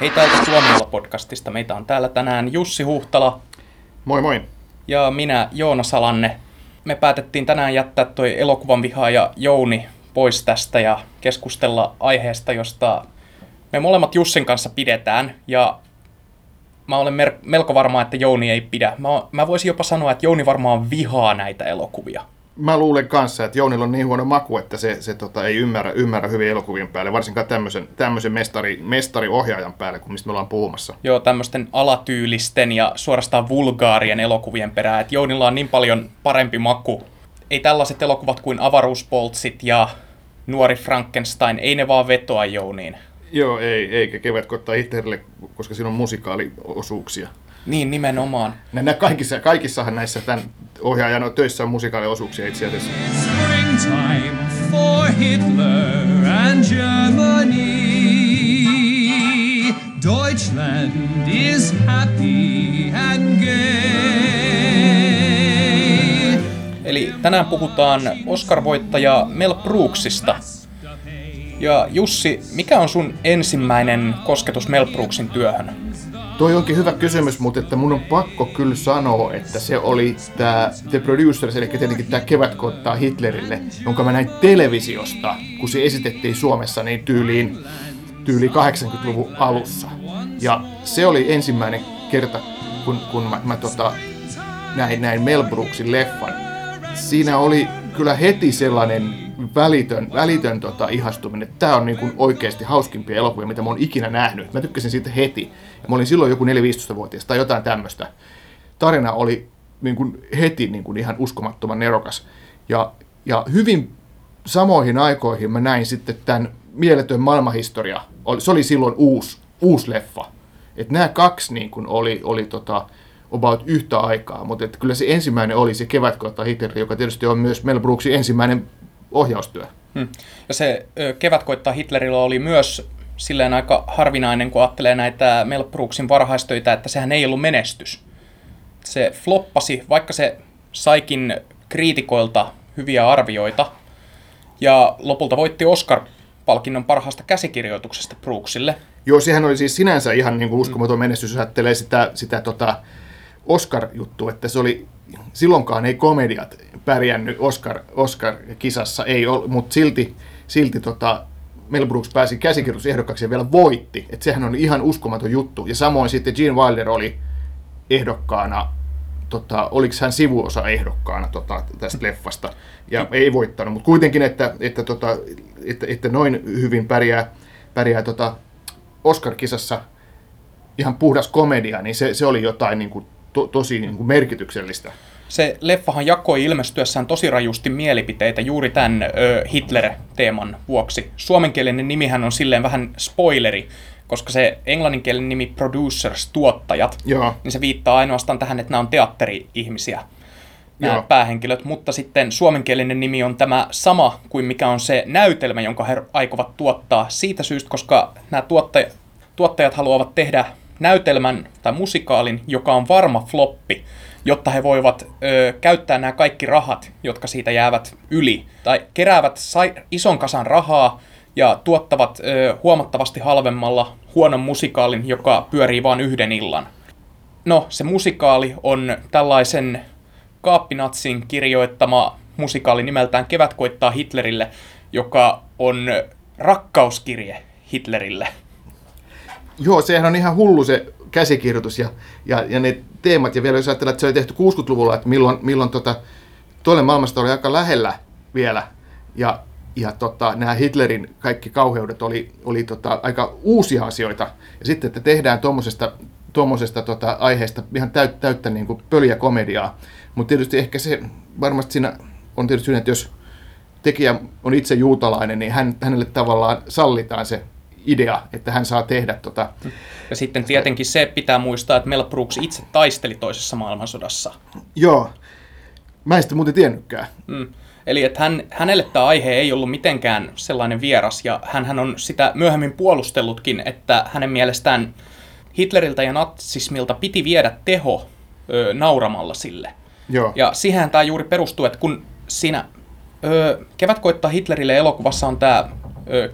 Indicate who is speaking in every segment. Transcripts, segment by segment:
Speaker 1: Hei täältä Tuomiolla podcastista. Meitä on täällä tänään Jussi Huhtala
Speaker 2: Moi moi.
Speaker 1: ja minä Joona Salanne. Me päätettiin tänään jättää toi elokuvan vihaaja Jouni pois tästä ja keskustella aiheesta, josta me molemmat Jussin kanssa pidetään. Ja mä olen mer- melko varma, että Jouni ei pidä. Mä, mä voisin jopa sanoa, että Jouni varmaan vihaa näitä elokuvia.
Speaker 2: Mä luulen kanssa, että Jounilla on niin huono maku, että se, se tota, ei ymmärrä, ymmärrä hyvin elokuvien päälle, varsinkaan tämmöisen, tämmöisen mestari, mestariohjaajan päälle, kuin mistä me ollaan puhumassa.
Speaker 1: Joo, tämmöisten alatyylisten ja suorastaan vulgaarien elokuvien perään, että Jounilla on niin paljon parempi maku. Ei tällaiset elokuvat kuin Avaruuspoltsit ja Nuori Frankenstein, ei ne vaan vetoa Jouniin.
Speaker 2: Joo, ei, eikä kevät ottaa Hitlerille, koska siinä on musikaaliosuuksia.
Speaker 1: Niin, nimenomaan.
Speaker 2: Nä, nä kaikissa, kaikissahan näissä tämän ohjaajan töissä on musikaaliosuuksia itse asiassa.
Speaker 3: Springtime for Hitler and Germany. Deutschland is happy and gay.
Speaker 1: Eli tänään puhutaan Oscar-voittaja Mel Brooksista. Ja Jussi, mikä on sun ensimmäinen kosketus Mel Brooksin työhön?
Speaker 2: Toi onkin hyvä kysymys, mutta että mun on pakko kyllä sanoa, että se oli tämä The Producers, eli tietenkin tämä Kevät koittaa Hitlerille, jonka mä näin televisiosta, kun se esitettiin Suomessa niin tyyliin, tyyliin 80-luvun alussa. Ja se oli ensimmäinen kerta, kun, kun mä, mä tota, näin, näin Mel Brooksin leffan. Siinä oli kyllä heti sellainen välitön, välitön tota, ihastuminen. Tämä on niin kuin oikeasti hauskimpia elokuvia, mitä mä oon ikinä nähnyt. Mä tykkäsin siitä heti. Mä olin silloin joku 4-15-vuotias tai jotain tämmöistä. Tarina oli niin kuin heti niin kuin ihan uskomattoman nerokas. Ja, ja hyvin samoihin aikoihin mä näin sitten tämän Mieletön maailmanhistoria. Oli- Se oli silloin uusi, uusi leffa. Et nämä kaksi niin kuin oli, oli tota, about yhtä aikaa, mutta et kyllä se ensimmäinen oli se Kevätkohta Hitler, joka tietysti on myös Mel Brooksin ensimmäinen ohjaustyö.
Speaker 1: Hmm. Ja se Kevät koittaa Hitlerillä oli myös silleen aika harvinainen, kun ajattelee näitä Mel Brooksin varhaistöitä, että sehän ei ollut menestys. Se floppasi, vaikka se saikin kriitikoilta hyviä arvioita, ja lopulta voitti Oscar-palkinnon parhaasta käsikirjoituksesta Brooksille.
Speaker 2: Joo, sehän oli siis sinänsä ihan niin kuin uskomaton menestys, jos ajattelee sitä, sitä tota Oscar-juttua, että se oli, silloinkaan ei komediat pärjännyt Oscar, Oscar-kisassa, ei ollut, mutta silti, silti tota, Mel Brooks pääsi käsikirjoitusehdokkaaksi ja vielä voitti. että sehän on ihan uskomaton juttu. Ja samoin sitten Gene Wilder oli ehdokkaana, tota, oliko hän sivuosa ehdokkaana tota, tästä leffasta, ja ei voittanut, mutta kuitenkin, että, että, tota, että, että noin hyvin pärjää, pärjää tota Oscar-kisassa ihan puhdas komedia, niin se, se oli jotain niin kuin, to, tosi niin kuin merkityksellistä.
Speaker 1: Se leffahan jakoi ilmestyessään tosi rajusti mielipiteitä juuri tämän ö, Hitler-teeman vuoksi. Suomenkielinen nimihän on silleen vähän spoileri, koska se englanninkielinen nimi Producers, tuottajat,
Speaker 2: Joo.
Speaker 1: niin se viittaa ainoastaan tähän, että nämä on teatteri-ihmisiä, nämä
Speaker 2: Joo.
Speaker 1: päähenkilöt, mutta sitten suomenkielinen nimi on tämä sama kuin mikä on se näytelmä, jonka he aikovat tuottaa siitä syystä, koska nämä tuottaja, tuottajat haluavat tehdä näytelmän tai musikaalin, joka on varma floppi, jotta he voivat ö, käyttää nämä kaikki rahat, jotka siitä jäävät yli, tai keräävät sai, ison kasan rahaa ja tuottavat ö, huomattavasti halvemmalla huonon musikaalin, joka pyörii vain yhden illan. No, se musikaali on tällaisen Kaappinatsin kirjoittama musikaali nimeltään Kevät koittaa Hitlerille, joka on rakkauskirje Hitlerille.
Speaker 2: Joo, sehän on ihan hullu se käsikirjoitus ja, ja, ja ne teemat. Ja vielä jos ajatellaan, että se oli tehty 60-luvulla, että milloin, milloin tota, toinen maailmasta oli aika lähellä vielä. Ja, ja tota, nämä Hitlerin kaikki kauheudet oli, oli tota, aika uusia asioita. Ja sitten, että tehdään tuommoisesta tuommoisesta tota, aiheesta ihan täyttä, täyttä niin kuin pöliä komediaa. Mutta tietysti ehkä se, varmasti siinä on tietysti syynä, että jos tekijä on itse juutalainen, niin hän, hänelle tavallaan sallitaan se idea, että hän saa tehdä tota,
Speaker 1: Ja sitten tietenkin se pitää muistaa, että Mel Brooks itse taisteli toisessa maailmansodassa.
Speaker 2: Joo. Mä en sitä muuten tiennytkään.
Speaker 1: Mm. Eli että hän, hänelle tämä aihe ei ollut mitenkään sellainen vieras, ja hän on sitä myöhemmin puolustellutkin, että hänen mielestään Hitleriltä ja natsismilta piti viedä teho ö, nauramalla sille.
Speaker 2: Joo.
Speaker 1: Ja siihen tämä juuri perustuu, että kun siinä ö, Kevät koittaa Hitlerille elokuvassa on tämä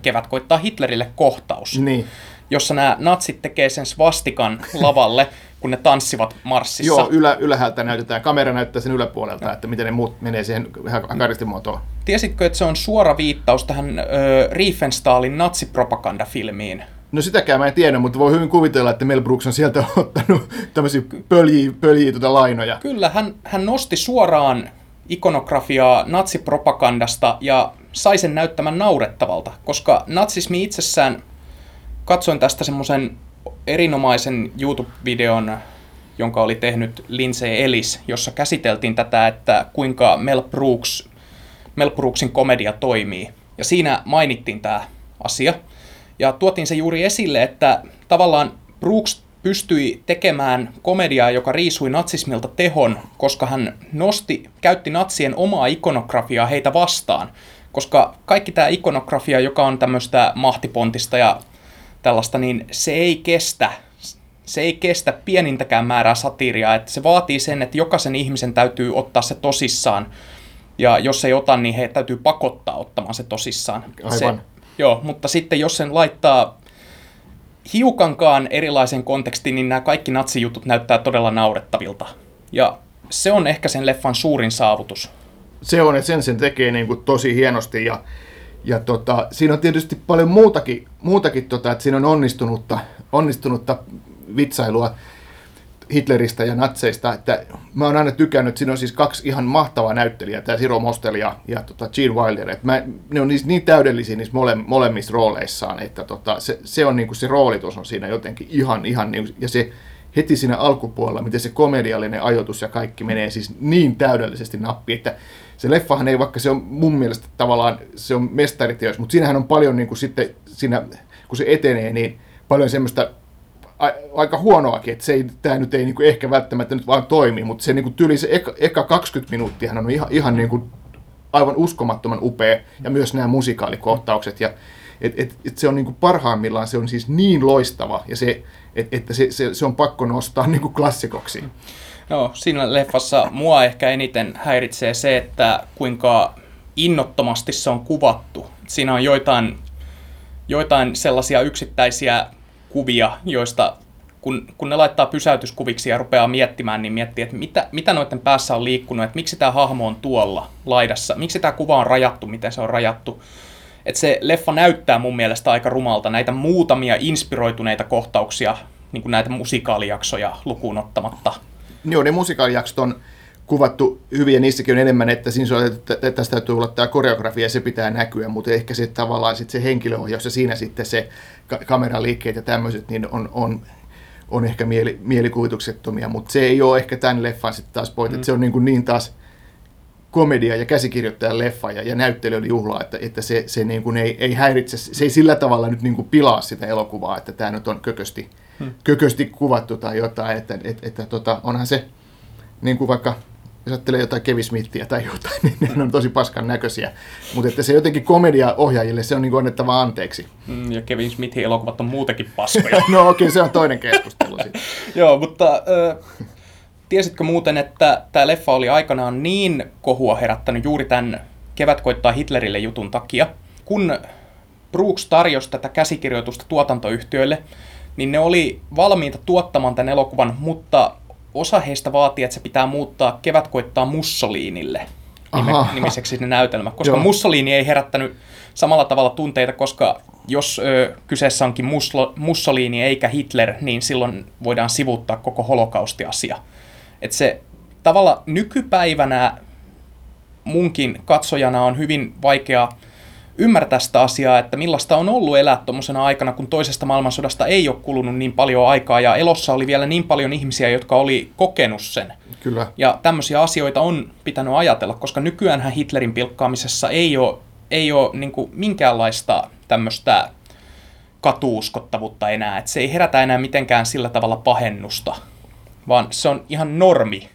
Speaker 1: Kevät koittaa Hitlerille kohtaus.
Speaker 2: Niin.
Speaker 1: jossa nämä natsit tekee sen svastikan lavalle, kun ne tanssivat marssissa.
Speaker 2: Joo, ylä, ylhäältä näytetään, kamera näyttää sen yläpuolelta, että miten ne muut menee siihen hakaristimuotoon.
Speaker 1: Tiesitkö, että se on suora viittaus tähän ö, Riefenstahlin natsipropagandafilmiin?
Speaker 2: No sitäkään mä en tiedä, mutta voi hyvin kuvitella, että Mel Brooks on sieltä ottanut tämmöisiä pöljiä, pöljiä tuota lainoja.
Speaker 1: Kyllä, hän, hän nosti suoraan ikonografiaa natsipropagandasta ja sai sen näyttämään naurettavalta, koska natsismi itsessään, katsoin tästä semmoisen erinomaisen YouTube-videon, jonka oli tehnyt Lindsay Ellis, jossa käsiteltiin tätä, että kuinka Mel, Brooks, Mel Brooksin komedia toimii. Ja siinä mainittiin tämä asia. Ja tuotiin se juuri esille, että tavallaan Brooks pystyi tekemään komediaa, joka riisui natsismilta tehon, koska hän nosti, käytti natsien omaa ikonografiaa heitä vastaan. Koska kaikki tämä ikonografia, joka on tämmöistä mahtipontista ja tällaista, niin se ei kestä se ei kestä pienintäkään määrää satiiriaa, että se vaatii sen, että jokaisen ihmisen täytyy ottaa se tosissaan, ja jos ei ota, niin he täytyy pakottaa ottamaan se tosissaan.
Speaker 2: Aivan.
Speaker 1: Se, joo, mutta sitten jos sen laittaa hiukankaan erilaisen kontekstin, niin nämä kaikki natsijutut näyttää todella naurettavilta. Ja se on ehkä sen leffan suurin saavutus.
Speaker 2: Se on, että sen sen tekee niin kuin tosi hienosti ja, ja tota, siinä on tietysti paljon muutakin, muutakin tota, että siinä on onnistunutta, onnistunutta vitsailua Hitleristä ja natseista, että mä oon aina tykännyt, siinä on siis kaksi ihan mahtavaa näyttelijää, tämä Siro Mostel ja, ja tota Gene Wilder, että mä, ne on niin, niin täydellisiä niissä mole, molemmissa rooleissaan, että tota, se, se, on niinku se roolitus on siinä jotenkin ihan, ihan niin, ja se heti siinä alkupuolella, miten se komediallinen ajoitus ja kaikki menee siis niin täydellisesti nappi, että se leffahan ei, vaikka se on mun mielestä tavallaan, se on mestariteos, mutta siinähän on paljon niin kuin sitten, siinä, kun se etenee, niin paljon semmoista aika huonoakin, että se ei, tämä nyt ei niin kuin ehkä välttämättä nyt vaan toimi, mutta se niin kuin tyli se eka, eka 20 minuuttia on ihan, ihan niin kuin aivan uskomattoman upea, ja myös nämä musikaalikohtaukset, ja et, et, et se on niin kuin parhaimmillaan, se on siis niin loistava, ja se, et, että se, se, se on pakko nostaa niin kuin klassikoksi.
Speaker 1: No, siinä leffassa mua ehkä eniten häiritsee se, että kuinka innottomasti se on kuvattu. Siinä on joitain, joitain sellaisia yksittäisiä kuvia, joista kun, kun ne laittaa pysäytyskuviksi ja rupeaa miettimään, niin miettii, että mitä, mitä noiden päässä on liikkunut, että miksi tämä hahmo on tuolla laidassa, miksi tämä kuva on rajattu, miten se on rajattu. Että se leffa näyttää mun mielestä aika rumalta näitä muutamia inspiroituneita kohtauksia, niin kuin näitä musikaalijaksoja lukuun ottamatta.
Speaker 2: Joo, ne musikaalijaksot on kuvattu hyvin ja niissäkin on enemmän, että siinä on, että tästä täytyy olla tämä koreografia ja se pitää näkyä, mutta ehkä se tavallaan sitten se henkilöohjaus ja siinä sitten se kameraliikkeet ja tämmöiset, niin on, on, on ehkä mieli, mielikuvituksettomia, mutta se ei ole ehkä tämän leffan sitten taas pointti, mm. se on niin, kuin niin taas komedia ja käsikirjoittajan leffa ja, ja näyttelijän juhla, että, että se, se niin kuin ei, ei häiritse, se ei sillä tavalla nyt niin kuin pilaa sitä elokuvaa, että tämä nyt on kökösti, hmm. kökösti kuvattu tai jotain, että, että, että tota, onhan se niin kuin vaikka jos ajattelee jotain Kevin Smithia tai jotain, niin ne on tosi paskan näköisiä. Mutta että se jotenkin komedia-ohjaajille, se on niin annettava anteeksi.
Speaker 1: Mm, ja Kevin Smithin elokuvat on muutenkin paskoja.
Speaker 2: no okei, okay, se on toinen keskustelu sitten.
Speaker 1: Joo, mutta äh, tiesitkö muuten, että tämä leffa oli aikanaan niin kohua herättänyt juuri tämän Kevät koittaa Hitlerille jutun takia, kun Brooks tarjosi tätä käsikirjoitusta tuotantoyhtiöille, niin ne oli valmiita tuottamaan tämän elokuvan, mutta osa heistä vaatii, että se pitää muuttaa Kevät koittaa Mussoliinille nime, nimiseksi ne näytelmä, koska Joo. Mussolini ei herättänyt samalla tavalla tunteita, koska jos ö, kyseessä onkin Muslo, Mussolini eikä Hitler, niin silloin voidaan sivuuttaa koko holokaustiasia. Että se tavalla nykypäivänä munkin katsojana on hyvin vaikea ymmärtää sitä asiaa, että millaista on ollut elää tuommoisena aikana, kun toisesta maailmansodasta ei ole kulunut niin paljon aikaa ja elossa oli vielä niin paljon ihmisiä, jotka oli kokenut sen.
Speaker 2: Kyllä.
Speaker 1: Ja tämmöisiä asioita on pitänyt ajatella, koska nykyään Hitlerin pilkkaamisessa ei ole, ei ole niin minkäänlaista tämmöistä katuuskottavuutta enää, että se ei herätä enää mitenkään sillä tavalla pahennusta, vaan se on ihan normi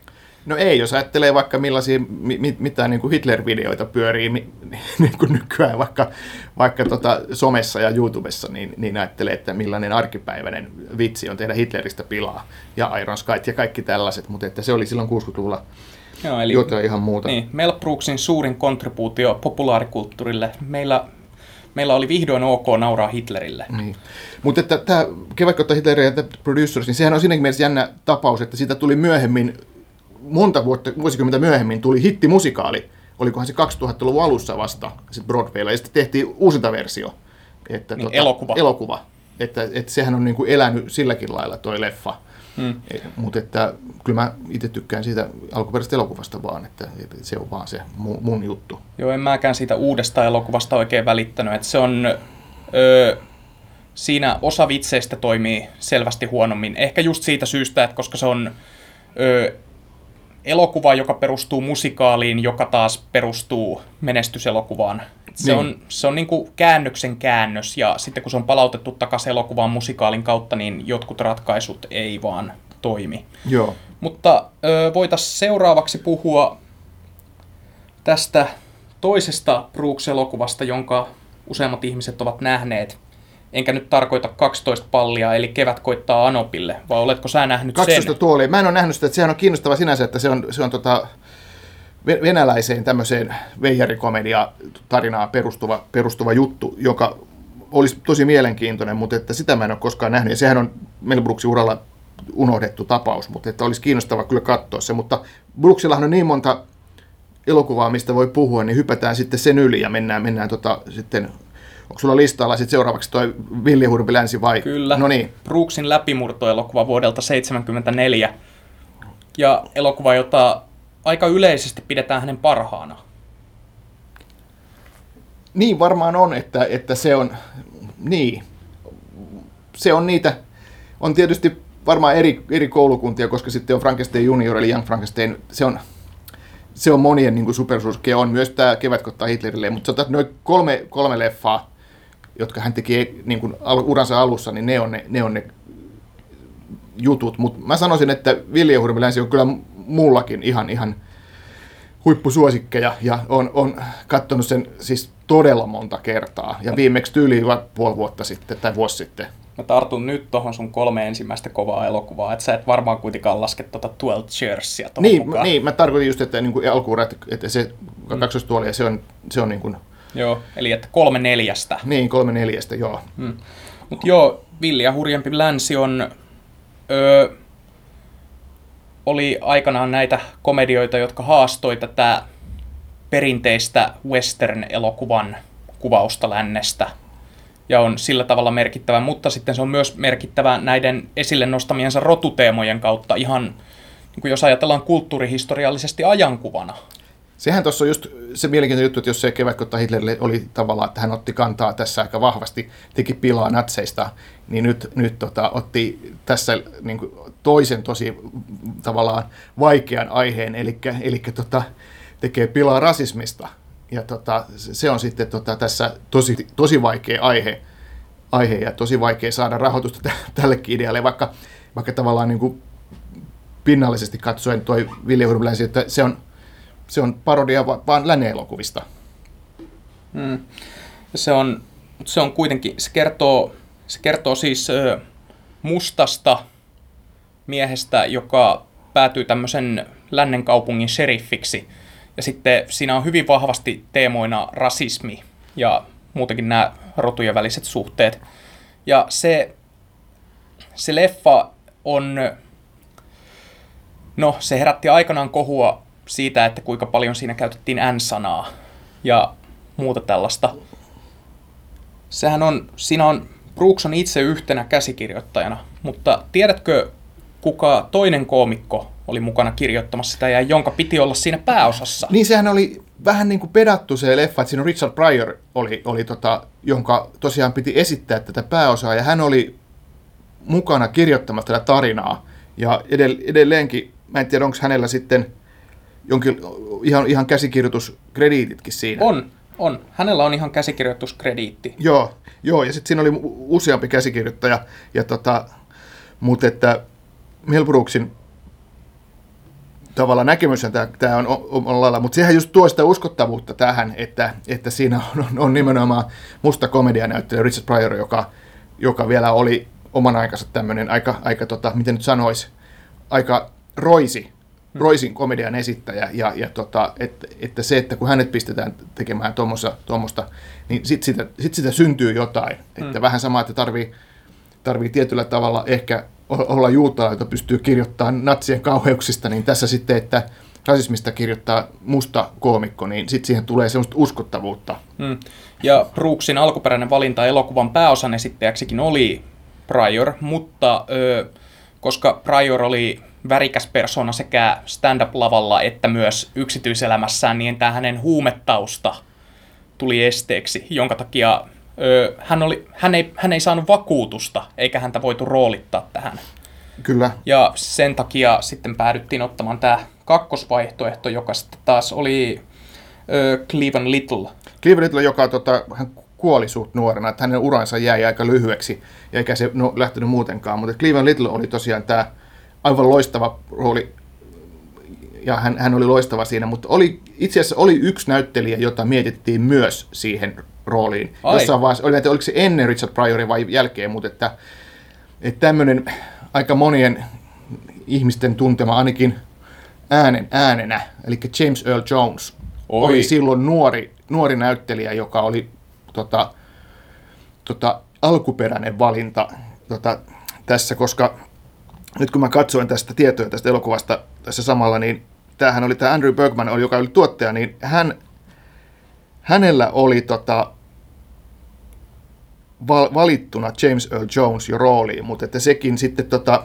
Speaker 2: No ei, jos ajattelee vaikka millaisia, mit, mitä niin kuin Hitler-videoita pyörii niin kuin nykyään vaikka, vaikka tota somessa ja YouTubessa, niin, niin ajattelee, että millainen arkipäiväinen vitsi on tehdä Hitleristä pilaa ja Iron Sky ja kaikki tällaiset, mutta että se oli silloin 60-luvulla Joo, eli, jotain ihan muuta.
Speaker 1: Niin, Mel Brooksin suurin kontribuutio populaarikulttuurille. Meillä meillä oli vihdoin ok nauraa Hitlerille.
Speaker 2: Niin. Mutta että tämä Kevätkotta Hitler ja The Producers, niin sehän on siinäkin mielessä jännä tapaus, että siitä tuli myöhemmin, monta vuotta, vuosikymmentä myöhemmin, tuli hittimusikaali. Olikohan se 2000-luvun alussa vasta sit Broadwaylla, ja sitten tehtiin uusinta versio. Että
Speaker 1: Niin, elokuva.
Speaker 2: Elokuva. Että, että sehän on niin kuin elänyt silläkin lailla toi leffa. Hmm. Mutta että kyllä mä itse tykkään siitä alkuperäisestä elokuvasta vaan, että, että se on vaan se mun, mun juttu.
Speaker 1: Joo, en mäkään siitä uudesta elokuvasta oikein välittänyt. Että se on, öö, siinä osa vitseistä toimii selvästi huonommin. Ehkä just siitä syystä, että koska se on öö, elokuva, joka perustuu musikaaliin, joka taas perustuu menestyselokuvaan. Se
Speaker 2: Niin.
Speaker 1: on, se on niin kuin käännöksen käännös, ja sitten kun se on palautettu takaisin elokuvaan musikaalin kautta, niin jotkut ratkaisut ei vaan toimi.
Speaker 2: Joo.
Speaker 1: Mutta voitaisiin seuraavaksi puhua tästä toisesta Brooks-elokuvasta, jonka useimmat ihmiset ovat nähneet. Enkä nyt tarkoita 12 pallia, eli kevät koittaa Anopille, vai oletko sä nähnyt
Speaker 2: 12
Speaker 1: sen?
Speaker 2: tuolia. Mä en ole nähnyt sitä, että sehän on kiinnostava sinänsä, että se on, se on tota, ve- venäläiseen tämmöiseen veijärikomedia tarinaan perustuva, perustuva juttu, joka olisi tosi mielenkiintoinen, mutta että sitä mä en ole koskaan nähnyt. Ja sehän on Mel Brooksin uralla unohdettu tapaus, mutta että olisi kiinnostava kyllä katsoa se. Mutta Brooksillahan on niin monta elokuvaa, mistä voi puhua, niin hypätään sitten sen yli ja mennään, mennään tota, sitten, onko sulla listalla sitten seuraavaksi toi Villi Hurpi Länsi vai?
Speaker 1: Kyllä.
Speaker 2: No niin,
Speaker 1: Brooksin läpimurtoelokuva vuodelta 1974. Ja elokuva, jota aika yleisesti pidetään hänen parhaana.
Speaker 2: Niin varmaan on, että, että se on, niin, se on niitä, on tietysti varmaan eri, eri koulukuntia, koska sitten on Frankenstein Junior, eli Young Frankenstein, se on, se on monien niin supersuosikki, on myös tämä Kevätkottaa Hitlerille, mutta sanotaan, että noin kolme, kolme leffaa, jotka hän teki niin kuin uransa alussa, niin ne on ne, ne, on ne jutut, mutta mä sanoisin, että Vilja Hurmi Länsi on kyllä mullakin ihan, ihan huippusuosikkeja ja on, on katsonut sen siis todella monta kertaa ja viimeksi tyyliin va- puoli vuotta sitten tai vuosi sitten.
Speaker 1: Mä tartun nyt tohon sun kolme ensimmäistä kovaa elokuvaa, että sä et varmaan kuitenkaan laske tota 12 Yearsia tohon
Speaker 2: Niin,
Speaker 1: mukaan.
Speaker 2: niin, mä tarkoitin just, että niin kuin alkuun, että, se kaksostuoli, se on, se on niin kuin,
Speaker 1: Joo, eli että kolme neljästä.
Speaker 2: niin kolme neljästä, joo.
Speaker 1: Mutta joo, Villi ja hurjempi länsi on, öö, oli aikanaan näitä komedioita, jotka haastoi tätä perinteistä western-elokuvan kuvausta lännestä. Ja on sillä tavalla merkittävä, mutta sitten se on myös merkittävä näiden esille nostamiensa rotuteemojen kautta ihan, niin kuin jos ajatellaan kulttuurihistoriallisesti ajankuvana.
Speaker 2: Sehän tuossa on just se mielenkiintoinen juttu, että jos se kevätkotta Hitlerille oli tavallaan, että hän otti kantaa tässä aika vahvasti, teki pilaa natseista, niin nyt, nyt tota, otti tässä niin kuin toisen tosi tavallaan vaikean aiheen, eli, eli tota, tekee pilaa rasismista. Ja tota, se on sitten tota, tässä tosi, tosi vaikea aihe, aihe ja tosi vaikea saada rahoitusta tä- tällekin idealle, vaikka, vaikka tavallaan niin kuin pinnallisesti katsoen toi Ville että se on, se on parodia va- vaan lännen elokuvista.
Speaker 1: Mm. Se on, se on kuitenkin, se kertoo, se kertoo siis ö, mustasta miehestä, joka päätyy tämmöisen lännen kaupungin sheriffiksi. Ja sitten siinä on hyvin vahvasti teemoina rasismi ja muutenkin nämä rotujen väliset suhteet. Ja se, se leffa on, no se herätti aikanaan kohua siitä, että kuinka paljon siinä käytettiin N-sanaa ja muuta tällaista. Sehän on, siinä on, Brooks on itse yhtenä käsikirjoittajana, mutta tiedätkö kuka toinen koomikko oli mukana kirjoittamassa sitä ja jonka piti olla siinä pääosassa?
Speaker 2: Niin sehän oli vähän niin kuin pedattu se leffa, että siinä Richard Pryor, oli, oli tota, jonka tosiaan piti esittää tätä pääosaa, ja hän oli mukana kirjoittamassa tätä tarinaa. Ja edell- edelleenkin, mä en tiedä, onko hänellä sitten jonkin ihan, ihan käsikirjoituskrediititkin siinä.
Speaker 1: On, on. Hänellä on ihan käsikirjoituskrediitti.
Speaker 2: Joo, joo ja sitten siinä oli useampi käsikirjoittaja, ja tota, mutta että Mel Brooksin tavalla näkemys tämä on omalla lailla, mutta sehän just tuo sitä uskottavuutta tähän, että, että siinä on, on, on nimenomaan musta komedianäyttelijä Richard Pryor, joka, joka vielä oli oman aikansa tämmöinen aika, aika tota, miten nyt sanoisi, aika roisi Roisin komedian esittäjä, ja, ja tota, että, että se, että kun hänet pistetään tekemään tuommoista, niin sitten sitä, sit sitä syntyy jotain. Että vähän sama, että tarvii, tarvii tietyllä tavalla ehkä olla juutalainen, jota pystyy kirjoittamaan natsien kauheuksista, niin tässä sitten, että rasismista kirjoittaa musta koomikko, niin sitten siihen tulee semmoista uskottavuutta.
Speaker 1: Mm. Ja Brooksin alkuperäinen valinta elokuvan pääosan esittäjäksikin oli Pryor, mutta ö, koska Pryor oli värikäs persona sekä stand-up-lavalla että myös yksityiselämässään, niin tämä hänen huumetausta tuli esteeksi, jonka takia ö, hän, oli, hän, ei, hän ei saanut vakuutusta, eikä häntä voitu roolittaa tähän.
Speaker 2: Kyllä,
Speaker 1: Ja sen takia sitten päädyttiin ottamaan tämä kakkosvaihtoehto, joka sitten taas oli ö, Cleveland Little.
Speaker 2: Cleveland Little, joka tota, hän kuoli suht nuorena, että hänen uransa jäi aika lyhyeksi, ja eikä se no, lähtenyt muutenkaan, mutta Cleveland Little oli tosiaan tämä aivan loistava rooli, ja hän, hän oli loistava siinä, mutta oli, itse asiassa oli yksi näyttelijä, jota mietittiin myös siihen rooliin.
Speaker 1: Ai.
Speaker 2: Jossain vaiheessa, oli näitä, oliko se ennen Richard Pryorin vai jälkeen, mutta että, että tämmöinen aika monien ihmisten tuntema ainakin äänen äänenä, eli James Earl Jones,
Speaker 1: Oi.
Speaker 2: oli silloin nuori, nuori näyttelijä, joka oli tota, tota, alkuperäinen valinta tota, tässä, koska nyt kun mä katsoin tästä tietoja tästä elokuvasta tässä samalla, niin tämähän oli tämä Andrew Bergman, oli, joka oli tuottaja, niin hän, hänellä oli tota, val, valittuna James Earl Jones jo rooliin, mutta että sekin sitten tota,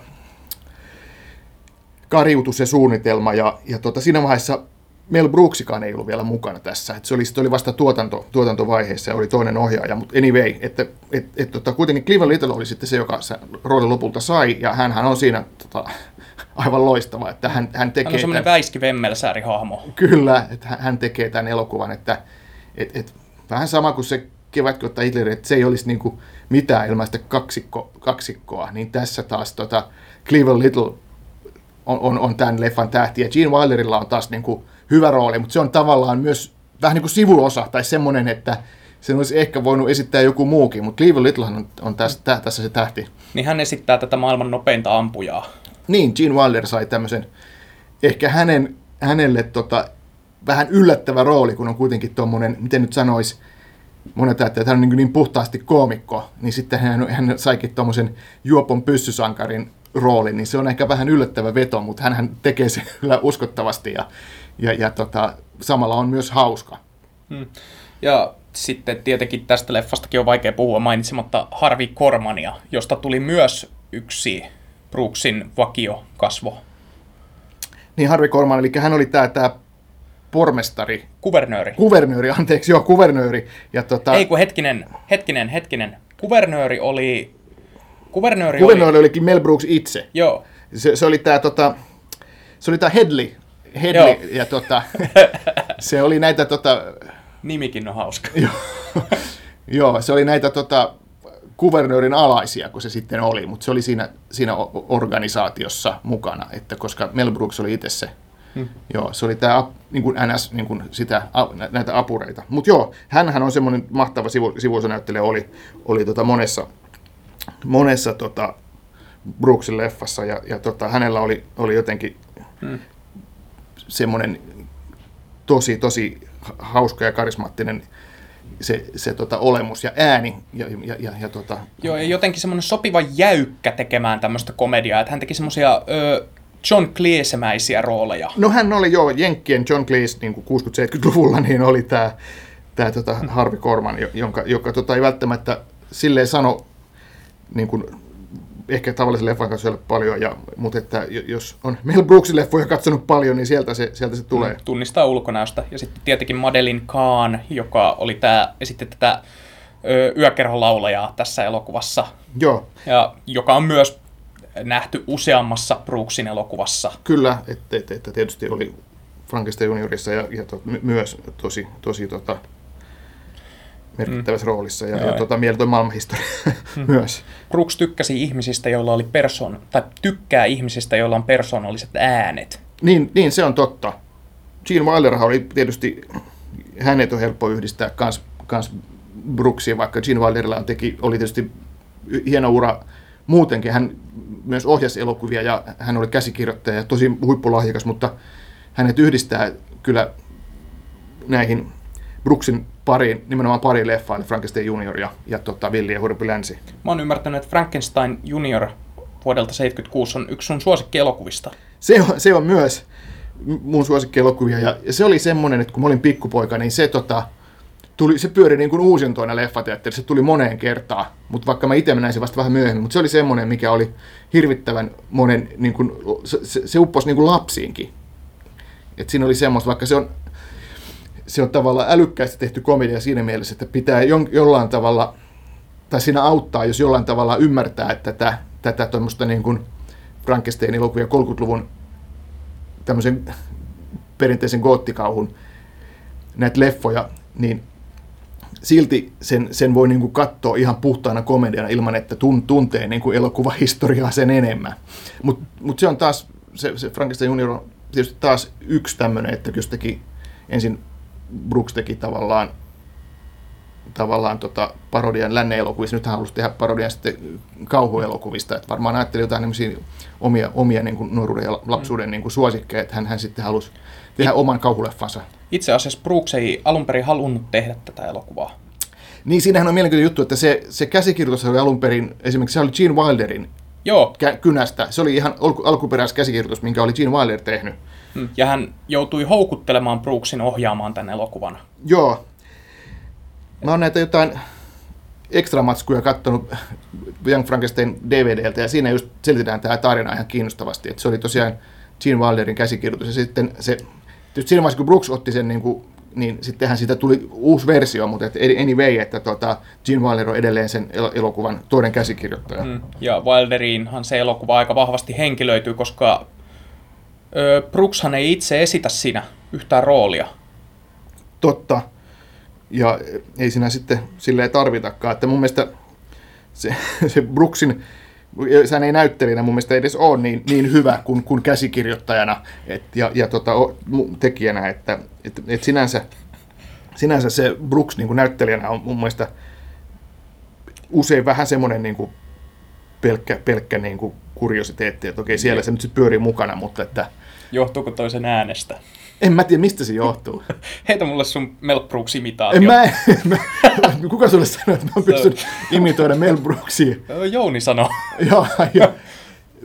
Speaker 2: kariutui se suunnitelma ja, ja tota, siinä vaiheessa Mel Brooksikaan ei ollut vielä mukana tässä. Et se, oli, se oli vasta tuotanto, tuotantovaiheessa ja oli toinen ohjaaja, mutta anyway, että et, et, tota, kuitenkin Cleveland Little oli sitten se, joka se roolin lopulta sai ja hän on siinä tota, aivan loistava, että hän, hän tekee
Speaker 1: Hän on semmoinen
Speaker 2: tämän-
Speaker 1: väiski vemmelsääri-hahmo.
Speaker 2: Kyllä, että hän- tekee tämän elokuvan, että et, et, vähän sama kuin se kevätkotta Hitler, että se ei olisi niinku mitään ilman sitä kaksikko, kaksikkoa, niin tässä taas tota Cleveland Little on, on, on tämän leffan tähti, ja Gene Wilderilla on taas niinku hyvä rooli, mutta se on tavallaan myös vähän niin kuin sivuosa, tai semmoinen, että sen olisi ehkä voinut esittää joku muukin, mutta Cleveland Littlehan on, on tässä, tä- tässä se tähti.
Speaker 1: Niin hän esittää tätä maailman nopeinta ampujaa.
Speaker 2: Niin, Gene Wilder sai tämmöisen, ehkä hänen, hänelle tota, vähän yllättävä rooli, kun on kuitenkin tuommoinen, miten nyt sanoisi, monet ajattelee, että hän on niin, niin puhtaasti koomikko, niin sitten hän, hän saikin tuommoisen juopon pyssysankarin roolin, niin se on ehkä vähän yllättävä veto, mutta hän tekee sen kyllä uskottavasti ja, ja, ja tota, samalla on myös hauska.
Speaker 1: Ja sitten tietenkin tästä leffastakin on vaikea puhua mainitsematta Harvey Kormania, josta tuli myös yksi Brooksin vakiokasvo.
Speaker 2: Niin Harvey Korman, eli hän oli tämä, tämä pormestari,
Speaker 1: Kuvernööri.
Speaker 2: kuvernööri, anteeksi, joo, kuvernööri. Ja tota,
Speaker 1: Ei kun hetkinen, hetkinen, hetkinen. Kuvernööri oli... Kuvernööri,
Speaker 2: kuvernööri
Speaker 1: oli...
Speaker 2: olikin Mel Brooks itse.
Speaker 1: Joo.
Speaker 2: Se, se oli tämä tota, se oli tää Headley,
Speaker 1: Joo.
Speaker 2: ja tota, se oli näitä tota,
Speaker 1: Nimikin on hauska.
Speaker 2: joo, se oli näitä tota, kuvernöörin alaisia, kun se sitten oli, mutta se oli siinä, siinä organisaatiossa mukana, että koska Mel Brooks oli itse se, hmm. joo, se oli tämä niin kuin NS, niin kuin sitä, näitä apureita. Mutta joo, hänhän on semmoinen mahtava sivu, sivuosanäyttelijä, oli, oli tota monessa, monessa tota, Brooksin leffassa ja, ja tota, hänellä oli, oli jotenkin
Speaker 1: Hmm.
Speaker 2: Semmoinen tosi, tosi hauska ja karismaattinen se, se tota, olemus ja ääni. Ja, ja, ja, ja tota,
Speaker 1: Joo, ja jotenkin semmoinen sopiva jäykkä tekemään tämmöistä komediaa, että hän teki semmoisia John Cleese-mäisiä rooleja.
Speaker 2: no hän oli jo Jenkkien John Cleese niin kuin 60-70-luvulla, niin oli tämä tää, tota, Harvey Korman, jo- jonka, joka tota, ei välttämättä silleen sano niin kuin, ehkä tavallisen leffan kanssa ole paljon, ja, mutta että jo- jos on Mel Brooksin leffoja katsonut paljon, niin sieltä se, sieltä se tulee.
Speaker 1: Tunnistaa ulkonäöstä. Ja sitten tietenkin Madeline Kahn, joka oli tää, esitti tätä ö, yökerholaulajaa tässä elokuvassa,
Speaker 2: Joo,
Speaker 1: ja joka on myös nähty useammassa Brooksin elokuvassa.
Speaker 2: Kyllä, että, että, että tietysti oli Frankista juniorissa ja, ja to, my- myös tosi, tosi tota, merkittävässä mm. roolissa ja,
Speaker 1: Joo,
Speaker 2: ja tota, mieletön maailmanhistoria myös.
Speaker 1: Brooks tykkäsi ihmisistä, joilla oli persoon, tai tykkää ihmisistä, joilla on persoonalliset äänet.
Speaker 2: Niin, niin, se on totta. Gene Wilderhan oli tietysti, hänet on helppo yhdistää kans, kans Brooksia, vaikka Gene Wilderilla on teki, oli tietysti hieno ura muutenkin. Hän myös ohjasi elokuvia ja hän oli käsikirjoittaja ja tosi huippulahjakas, mutta hänet yhdistää kyllä näihin Brooksin pariin, nimenomaan pari leffaa, eli Frankenstein Junior ja, ja tota, Villi ja Hurpi Länsi.
Speaker 1: Mä oon ymmärtänyt, että Frankenstein Junior vuodelta 76 on yksi sun suosikkielokuvista.
Speaker 2: Se on, se on myös mun suosikkielokuvia ja, ja se oli semmoinen, että kun mä olin pikkupoika, niin se tota, tuli, se pyöri niin kuin uusintoina leffateatterissa, se tuli moneen kertaan, mutta vaikka mä itse näin sen vasta vähän myöhemmin, mutta se oli semmoinen, mikä oli hirvittävän monen, niin kuin, se, se, se upposi niin kuin lapsiinkin. Et siinä oli semmoista, vaikka se on, se on tavallaan älykkäästi tehty komedia siinä mielessä, että pitää jo, jollain tavalla, tai siinä auttaa, jos jollain tavalla ymmärtää, että tätä, tätä tuommoista niin kuin Frankenstein elokuvia 30-luvun tämmöisen perinteisen goottikauhun näitä leffoja, niin silti sen, sen voi niin kuin katsoa ihan puhtaana komediana ilman, että tun, tuntee niin kuin elokuvahistoriaa sen enemmän. Mutta mut se on taas, se, se Frankenstein Junior on tietysti taas yksi tämmöinen, että jos teki ensin Brooks teki tavallaan tavallaan tota parodian lännen elokuvissa. Nyt hän halusi tehdä parodian sitten kauhuelokuvista. Että varmaan ajatteli jotain omia, omia niin kuin nuoruuden ja lapsuuden niin kuin suosikkeja, että hän, hän sitten halusi tehdä oman kauhuleffansa.
Speaker 1: Itse asiassa Brooks ei alun perin halunnut tehdä tätä elokuvaa.
Speaker 2: Niin, siinähän on mielenkiintoinen juttu, että se, se käsikirjoitus oli alun perin, esimerkiksi se oli Gene Wilderin
Speaker 1: Joo.
Speaker 2: kynästä. Se oli ihan alku- alkuperäis käsikirjoitus, minkä oli Gene Wilder tehnyt.
Speaker 1: Mm. Ja hän joutui houkuttelemaan Brooksin ohjaamaan tämän elokuvan.
Speaker 2: Joo. Mä oon näitä jotain ekstramatskuja kattonut Young Frankenstein DVDltä, ja siinä just selitetään tämä tarina ihan kiinnostavasti. Että se oli tosiaan Gene Wilderin käsikirjoitus, ja sitten se, tietysti siinä vaiheessa kun Brooks otti sen, niin, kuin, niin sittenhän siitä tuli uusi versio, mutta et anyway, että tota, Gene Wilder on edelleen sen el- elokuvan toinen käsikirjoittaja.
Speaker 1: Mm. Ja Wilderiinhan se elokuva aika vahvasti henkilöityy, koska Brookshan ei itse esitä siinä yhtään roolia.
Speaker 2: Totta. Ja ei siinä sitten silleen tarvitakaan, että mun mielestä se, se Brooksin, hän ei näyttelijänä mun mielestä edes ole niin, niin hyvä kuin, kuin käsikirjoittajana et, ja, ja tota, tekijänä, että et, et sinänsä, sinänsä se Brooks niin kuin näyttelijänä on mun mielestä usein vähän semmoinen niin kuin pelkkä, pelkkä niin kuin kuriositeetti, että okei siellä se nyt sit pyörii mukana, mutta että
Speaker 1: Johtuuko toisen äänestä?
Speaker 2: en mä tiedä mistä se johtuu.
Speaker 1: Heitä mulle sun Mel Brooks imitaatio.
Speaker 2: En mä, mä, kuka sulle sanoi, että mä pystyn imitoida Mel Brooksia?
Speaker 1: Jouni sanoo.
Speaker 2: Joo, ja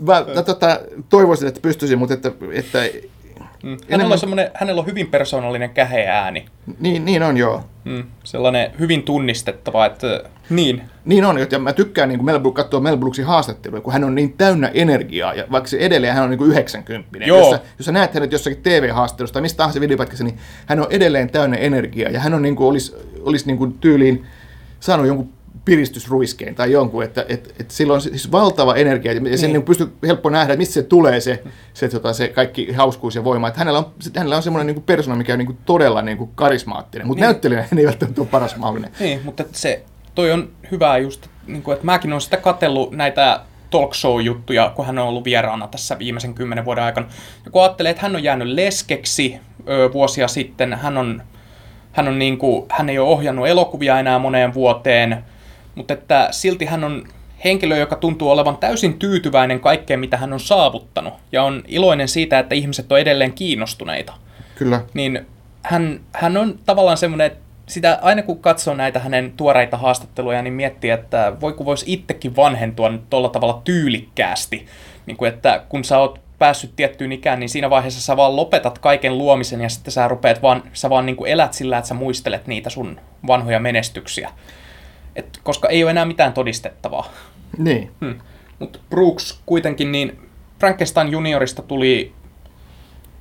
Speaker 2: mä, mä tota, toivoisin, että pystyisin, mutta että, että
Speaker 1: Mm. Hänellä,
Speaker 2: Enemmän-
Speaker 1: on semmoinen, hänellä on hyvin persoonallinen käheä ääni.
Speaker 2: niin, niin on joo.
Speaker 1: Mm. Sellainen hyvin tunnistettava, että niin.
Speaker 2: Niin on, ja mä tykkään niin Mel Brook, katsoa Mel Brooksin haastatteluja, kun hän on niin täynnä energiaa, ja vaikka se edelleen hän on niin kuin 90
Speaker 1: Joo.
Speaker 2: Jos, sä, jos sä näet hänet jossakin TV-haastattelussa tai mistä tahansa videopätkässä, niin hän on edelleen täynnä energiaa, ja hän on niin kuin, olisi, olisi niin kuin tyyliin saanut jonkun piristysruiskeen tai jonkun, että et, et sillä on siis valtava energia, ja sen
Speaker 1: Niin.
Speaker 2: niin. Pystyy helppo nähdä, että mistä se tulee se, se, tota, se kaikki hauskuus ja voima. Että hänellä on, hänellä on semmoinen niin persona, mikä on niin kuin todella niin kuin karismaattinen, mutta
Speaker 1: Niin.
Speaker 2: näyttelijänä hän ei välttämättä ole paras mahdollinen.
Speaker 1: Niin, mutta se, toi on hyvää just, niin kuin, että mäkin olen sitä katsellut näitä talk show-juttuja, kun hän on ollut vieraana tässä viimeisen kymmenen vuoden aikana. Ja kun ajattelee, että hän on jäänyt leskeksi ö, vuosia sitten, hän, on, hän, on niin kuin, hän ei ole ohjannut elokuvia enää moneen vuoteen, mutta että silti hän on henkilö, joka tuntuu olevan täysin tyytyväinen kaikkeen, mitä hän on saavuttanut. Ja on iloinen siitä, että ihmiset on edelleen kiinnostuneita
Speaker 2: Kyllä.
Speaker 1: niin hän, hän on tavallaan semmoinen, että sitä aina kun katsoo näitä hänen tuoreita haastatteluja, niin miettii, että voi kun voisi itsekin vanhentua nyt tuolla tavalla tyylikkäästi. Niin kuin, että kun sä oot päässyt tiettyyn ikään, niin siinä vaiheessa sä vaan lopetat kaiken luomisen ja sitten sä rupeat vaan, sä vaan niin kuin elät sillä, että sä muistelet niitä sun vanhoja menestyksiä. Et, koska ei ole enää mitään todistettavaa.
Speaker 2: Niin.
Speaker 1: Hmm. Mutta Brooks kuitenkin, niin Frankenstein juniorista tuli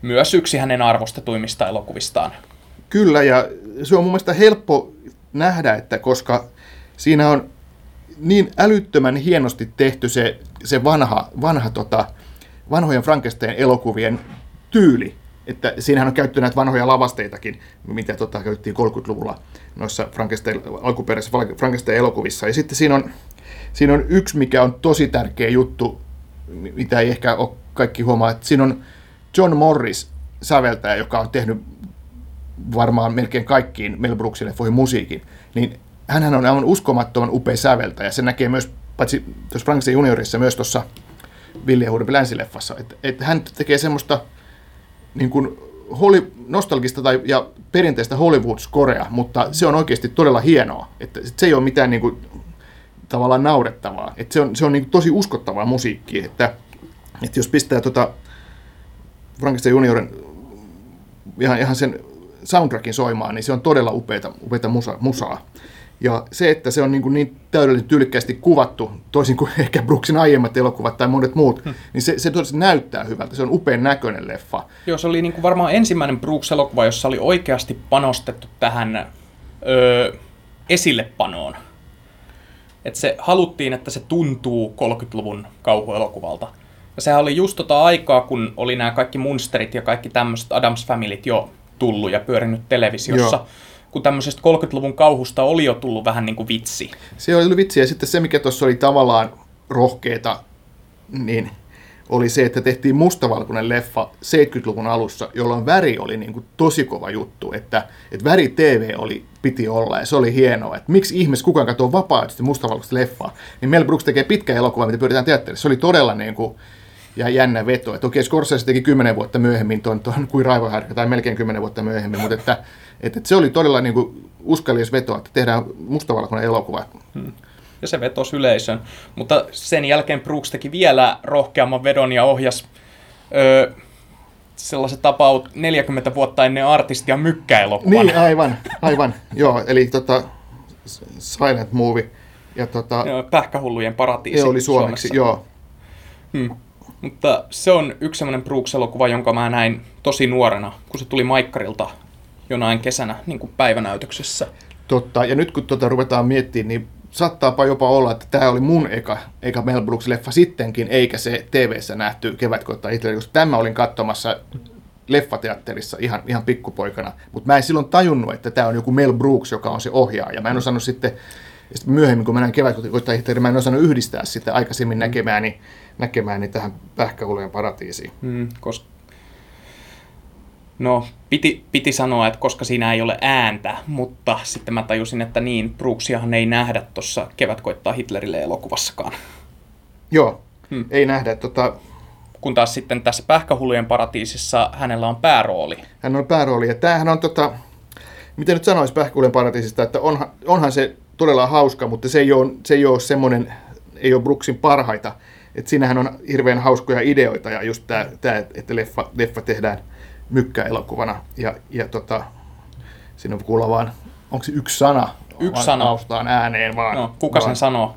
Speaker 1: myös yksi hänen arvostetuimmista elokuvistaan.
Speaker 2: Kyllä, ja se on mun mielestä helppo nähdä, että koska siinä on niin älyttömän hienosti tehty se, se vanha, vanha tota, vanhojen Frankenstein-elokuvien tyyli, että siinähän on käytetty näitä vanhoja lavasteitakin, mitä tota, käytettiin 30-luvulla noissa Frankenstein, alkuperäisissä Frankenstein-elokuvissa. Ja sitten siinä on, siinä on yksi, mikä on tosi tärkeä juttu, mitä ei ehkä ole kaikki huomaa, että siinä on John Morris säveltäjä, joka on tehnyt varmaan melkein kaikkiin Mel Brooksin leffoihin musiikin, niin hänhän on aivan uskomattoman upea säveltäjä. Se näkee myös, paitsi tuossa Frankenstein juniorissa, myös tuossa Ville Huudempi länsileffassa. Että et hän tekee semmoista niin kuin holi, nostalgista tai, ja perinteistä Hollywood-skorea, mutta se on oikeasti todella hienoa. Että se ei ole mitään niin kuin, tavallaan naurettavaa. Että se on, se on niin kuin tosi uskottavaa musiikkia. Että, että jos pistää tota Frankenstein juniorin ihan, ihan sen soundtrackin soimaan, niin se on todella upeita, upeita musa, musaa. Ja se, että se on niin, kuin niin täydellisesti tyylikkästi kuvattu, toisin kuin ehkä Brooksin aiemmat elokuvat tai monet muut, hmm. niin se, se todella näyttää hyvältä. Se on upean näköinen leffa.
Speaker 1: Joo, se oli niin kuin varmaan ensimmäinen Brooks-elokuva, jossa oli oikeasti panostettu tähän öö, esillepanoon. Että se haluttiin, että se tuntuu 30-luvun kauhuelokuvalta. Ja sehän oli just tota aikaa, kun oli nämä kaikki Munsterit ja kaikki tämmöiset Adams Familyt jo tullut ja pyörinyt televisiossa. Joo kun tämmöisestä 30-luvun kauhusta oli jo tullut vähän niin kuin vitsi.
Speaker 2: Se oli vitsi, ja sitten se, mikä tuossa oli tavallaan rohkeeta, niin oli se, että tehtiin mustavalkoinen leffa 70-luvun alussa, jolloin väri oli niin kuin tosi kova juttu, että, että väri TV oli, piti olla ja se oli hienoa, että miksi ihmis kukaan katsoo vapaaehtoisesti mustavalkoista leffaa, niin Mel Brooks tekee pitkä elokuva, mitä pyydetään teatterissa. Se oli todella niin kuin, ja jännä veto. Että okei, Scorsese teki kymmenen vuotta myöhemmin tuon, tuon kuin raivohärkä, tai melkein kymmenen vuotta myöhemmin, mutta että, että, että se oli todella niin kuin uskallias veto, että tehdään mustavalkoinen elokuva. Hmm.
Speaker 1: Ja se vetosi yleisön. Mutta sen jälkeen Brooks teki vielä rohkeamman vedon ja ohjas öö, sellaiset tapaut 40 vuotta ennen artistia mykkäelokuvan.
Speaker 2: Niin, aivan, aivan. Joo, eli tota, Silent Movie. Ja tota,
Speaker 1: joo, pähkähullujen paratiisi.
Speaker 2: Se oli suomeksi, Suomessa. joo.
Speaker 1: Hmm. Mutta se on yksi semmoinen Brooks-elokuva, jonka mä näin tosi nuorena, kun se tuli Maikkarilta jonain kesänä niin kuin päivänäytöksessä.
Speaker 2: Totta, ja nyt kun tuota ruvetaan miettimään, niin saattaapa jopa olla, että tämä oli mun eka, eka Mel Brooks-leffa sittenkin, eikä se TV-ssä nähty kevätkoittaa Hitler, koska tämä olin katsomassa leffateatterissa ihan, ihan pikkupoikana, mutta mä en silloin tajunnut, että tämä on joku Mel Brooks, joka on se ohjaaja. Mä en osannut sitten, sitten myöhemmin, kun mä näin kevätkoittaa Hitler, mä en osannut yhdistää sitä aikaisemmin näkemääni, näkemääni tähän pähkähulojen paratiisiin.
Speaker 1: Mm, koska No, piti, piti sanoa, että koska siinä ei ole ääntä, mutta sitten mä tajusin, että niin, Brooksiahan ei nähdä tuossa Kevät koittaa Hitlerille elokuvassakaan.
Speaker 2: Joo, hmm. ei nähdä. Tota...
Speaker 1: Kun taas sitten tässä Pähkähullujen paratiisissa hänellä on päärooli.
Speaker 2: Hän on päärooli, ja tämähän on, tota, miten nyt sanoisi Pähkähullujen paratiisista, että onhan, onhan se todella hauska, mutta se ei ole, se ei ole semmoinen, ei ole Brooksin parhaita. Et siinähän on hirveän hauskoja ideoita, ja just tämä, että leffa, leffa tehdään – mykkäelokuvana. Ja, ja tota, siinä on kuulla vaan, onko se yksi sana?
Speaker 1: Yksi sana.
Speaker 2: Taustaan ääneen vaan.
Speaker 1: No, kuka
Speaker 2: vaan.
Speaker 1: sen sanoo?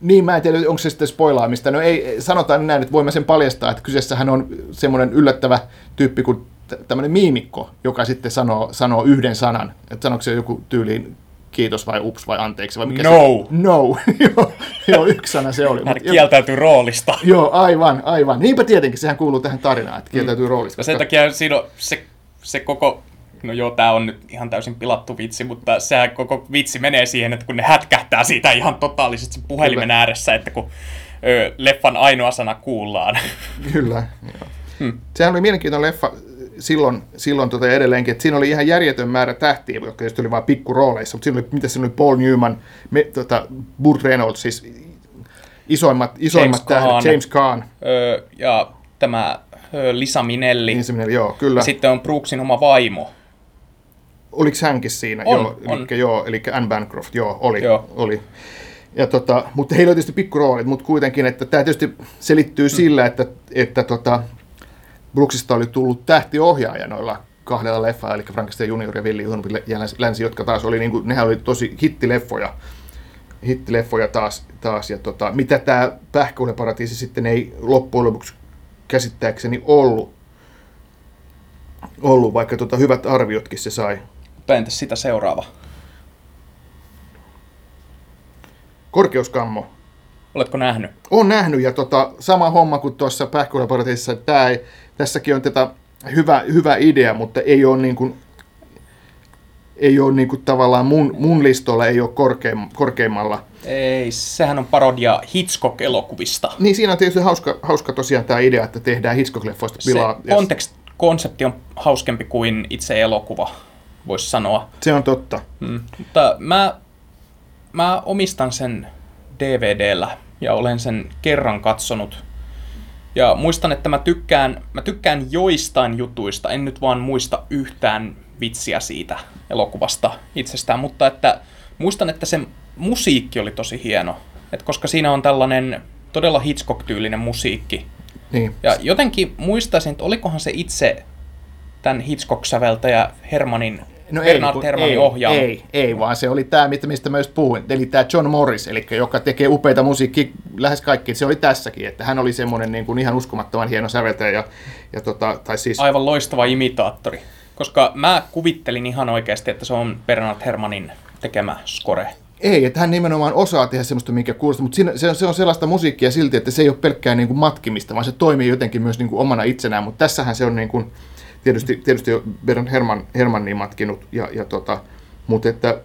Speaker 2: Niin, mä en tiedä, onko se sitten spoilaamista. No ei, sanotaan näin, että voimme sen paljastaa, että kyseessähän on semmoinen yllättävä tyyppi kuin tämmöinen miimikko, joka sitten sanoo, sanoo yhden sanan. Että sanoiko se joku tyyliin kiitos vai ups vai anteeksi vai mikä
Speaker 1: no.
Speaker 2: se No. joo, joo, yksi sana se oli.
Speaker 1: Hän kieltäytyy roolista.
Speaker 2: Joo, aivan, aivan. Niinpä tietenkin, sehän kuuluu tähän tarinaan, että kieltäytyy mm. roolista.
Speaker 1: Ja sen takia siinä on se, se koko no joo, tämä on nyt ihan täysin pilattu vitsi, mutta se koko vitsi menee siihen, että kun ne hätkähtää siitä ihan totaalisesti puhelimen Kyllä. ääressä, että kun ö, leffan ainoa sana kuullaan.
Speaker 2: Kyllä, joo. Hmm. Sehän oli mielenkiintoinen leffa silloin, silloin tota edelleenkin, että siinä oli ihan järjetön määrä tähtiä, jotka tietysti oli vain pikkurooleissa, mutta siinä oli, mitä siinä oli Paul Newman, me, tota, Burt Reynolds, siis isoimmat, isoimmat James tähdet, Kahn. James Caan.
Speaker 1: Öö, ja tämä öö, Lisa Minelli.
Speaker 2: Lisa Minelli, joo, kyllä. Ja
Speaker 1: sitten on Brooksin oma vaimo.
Speaker 2: Oliko hänkin siinä?
Speaker 1: On,
Speaker 2: joo,
Speaker 1: on.
Speaker 2: Eli, joo, eli Anne Bancroft, joo, oli. Joo. oli. Ja tota, mutta heillä oli tietysti pikkuroolit, mutta kuitenkin, että tämä tietysti selittyy hmm. sillä, että, että tota, Brooksista oli tullut tähtiohjaaja noilla kahdella leffalla, eli Frankenstein Junior ja Willi ja Länsi, jotka taas oli, niin kuin, nehän oli tosi hittileffoja, hittileffoja taas, taas ja tota, mitä tämä Pähkähuulen paratiisi sitten ei loppujen lopuksi käsittääkseni ollut, ollut vaikka tota, hyvät arviotkin se sai.
Speaker 1: Entäs sitä seuraava?
Speaker 2: Korkeuskammo.
Speaker 1: Oletko nähnyt?
Speaker 2: Olen nähnyt ja tota, sama homma kuin tuossa Pähkähuulen paratiisissa, että tämä ei, tässäkin on tätä hyvä, hyvä idea, mutta ei ole niin kuin, ei ole niin kuin tavallaan mun, mun listolla ei ole korkeim, korkeimmalla.
Speaker 1: Ei, sehän on parodia Hitchcock-elokuvista.
Speaker 2: Niin, siinä on tietysti hauska, hauska tosiaan tämä idea, että tehdään Hitchcock-leffoista
Speaker 1: pilaa. Se kontekst, konsepti on hauskempi kuin itse elokuva, voisi sanoa.
Speaker 2: Se on totta.
Speaker 1: Hmm. Mutta mä, mä omistan sen DVDllä ja olen sen kerran katsonut Ja muistan, että mä tykkään, mä tykkään joistain jutuista, en nyt vaan muista yhtään vitsiä siitä elokuvasta itsestään, mutta että muistan, että se musiikki oli tosi hieno. Et koska siinä on tällainen todella Hitchcock-tyylinen musiikki.
Speaker 2: Niin.
Speaker 1: Ja jotenkin muistaisin, että olikohan se itse tämän Hitchcock-säveltäjä Hermanin, no Bernard
Speaker 2: ei,
Speaker 1: Hermanin
Speaker 2: ei,
Speaker 1: ohjaama.
Speaker 2: Ei, ei, vaan se oli tämä, mistä mä just puhuin. Eli tämä John Morris, eli joka tekee upeita musiikkia lähes kaikki. Se oli tässäkin, että hän oli semmoinen niin kuin ihan uskomattoman hieno säveltäjä. Ja, ja tota, tai siis...
Speaker 1: Aivan loistava imitaattori. Koska mä kuvittelin ihan oikeasti, että se on Bernard Hermanin tekemä score.
Speaker 2: Ei, että hän nimenomaan osaa tehdä semmoista, mikä kuulostaa, mutta siinä, se, on, se on sellaista musiikkia silti, että se ei ole pelkkää niin kuin matkimista, vaan se toimii jotenkin myös niin kuin omana itsenään, mutta tässähän se on niin kuin, tietysti, tietysti Bernard Herman, Herman niin matkinut, ja, ja tota, mutta että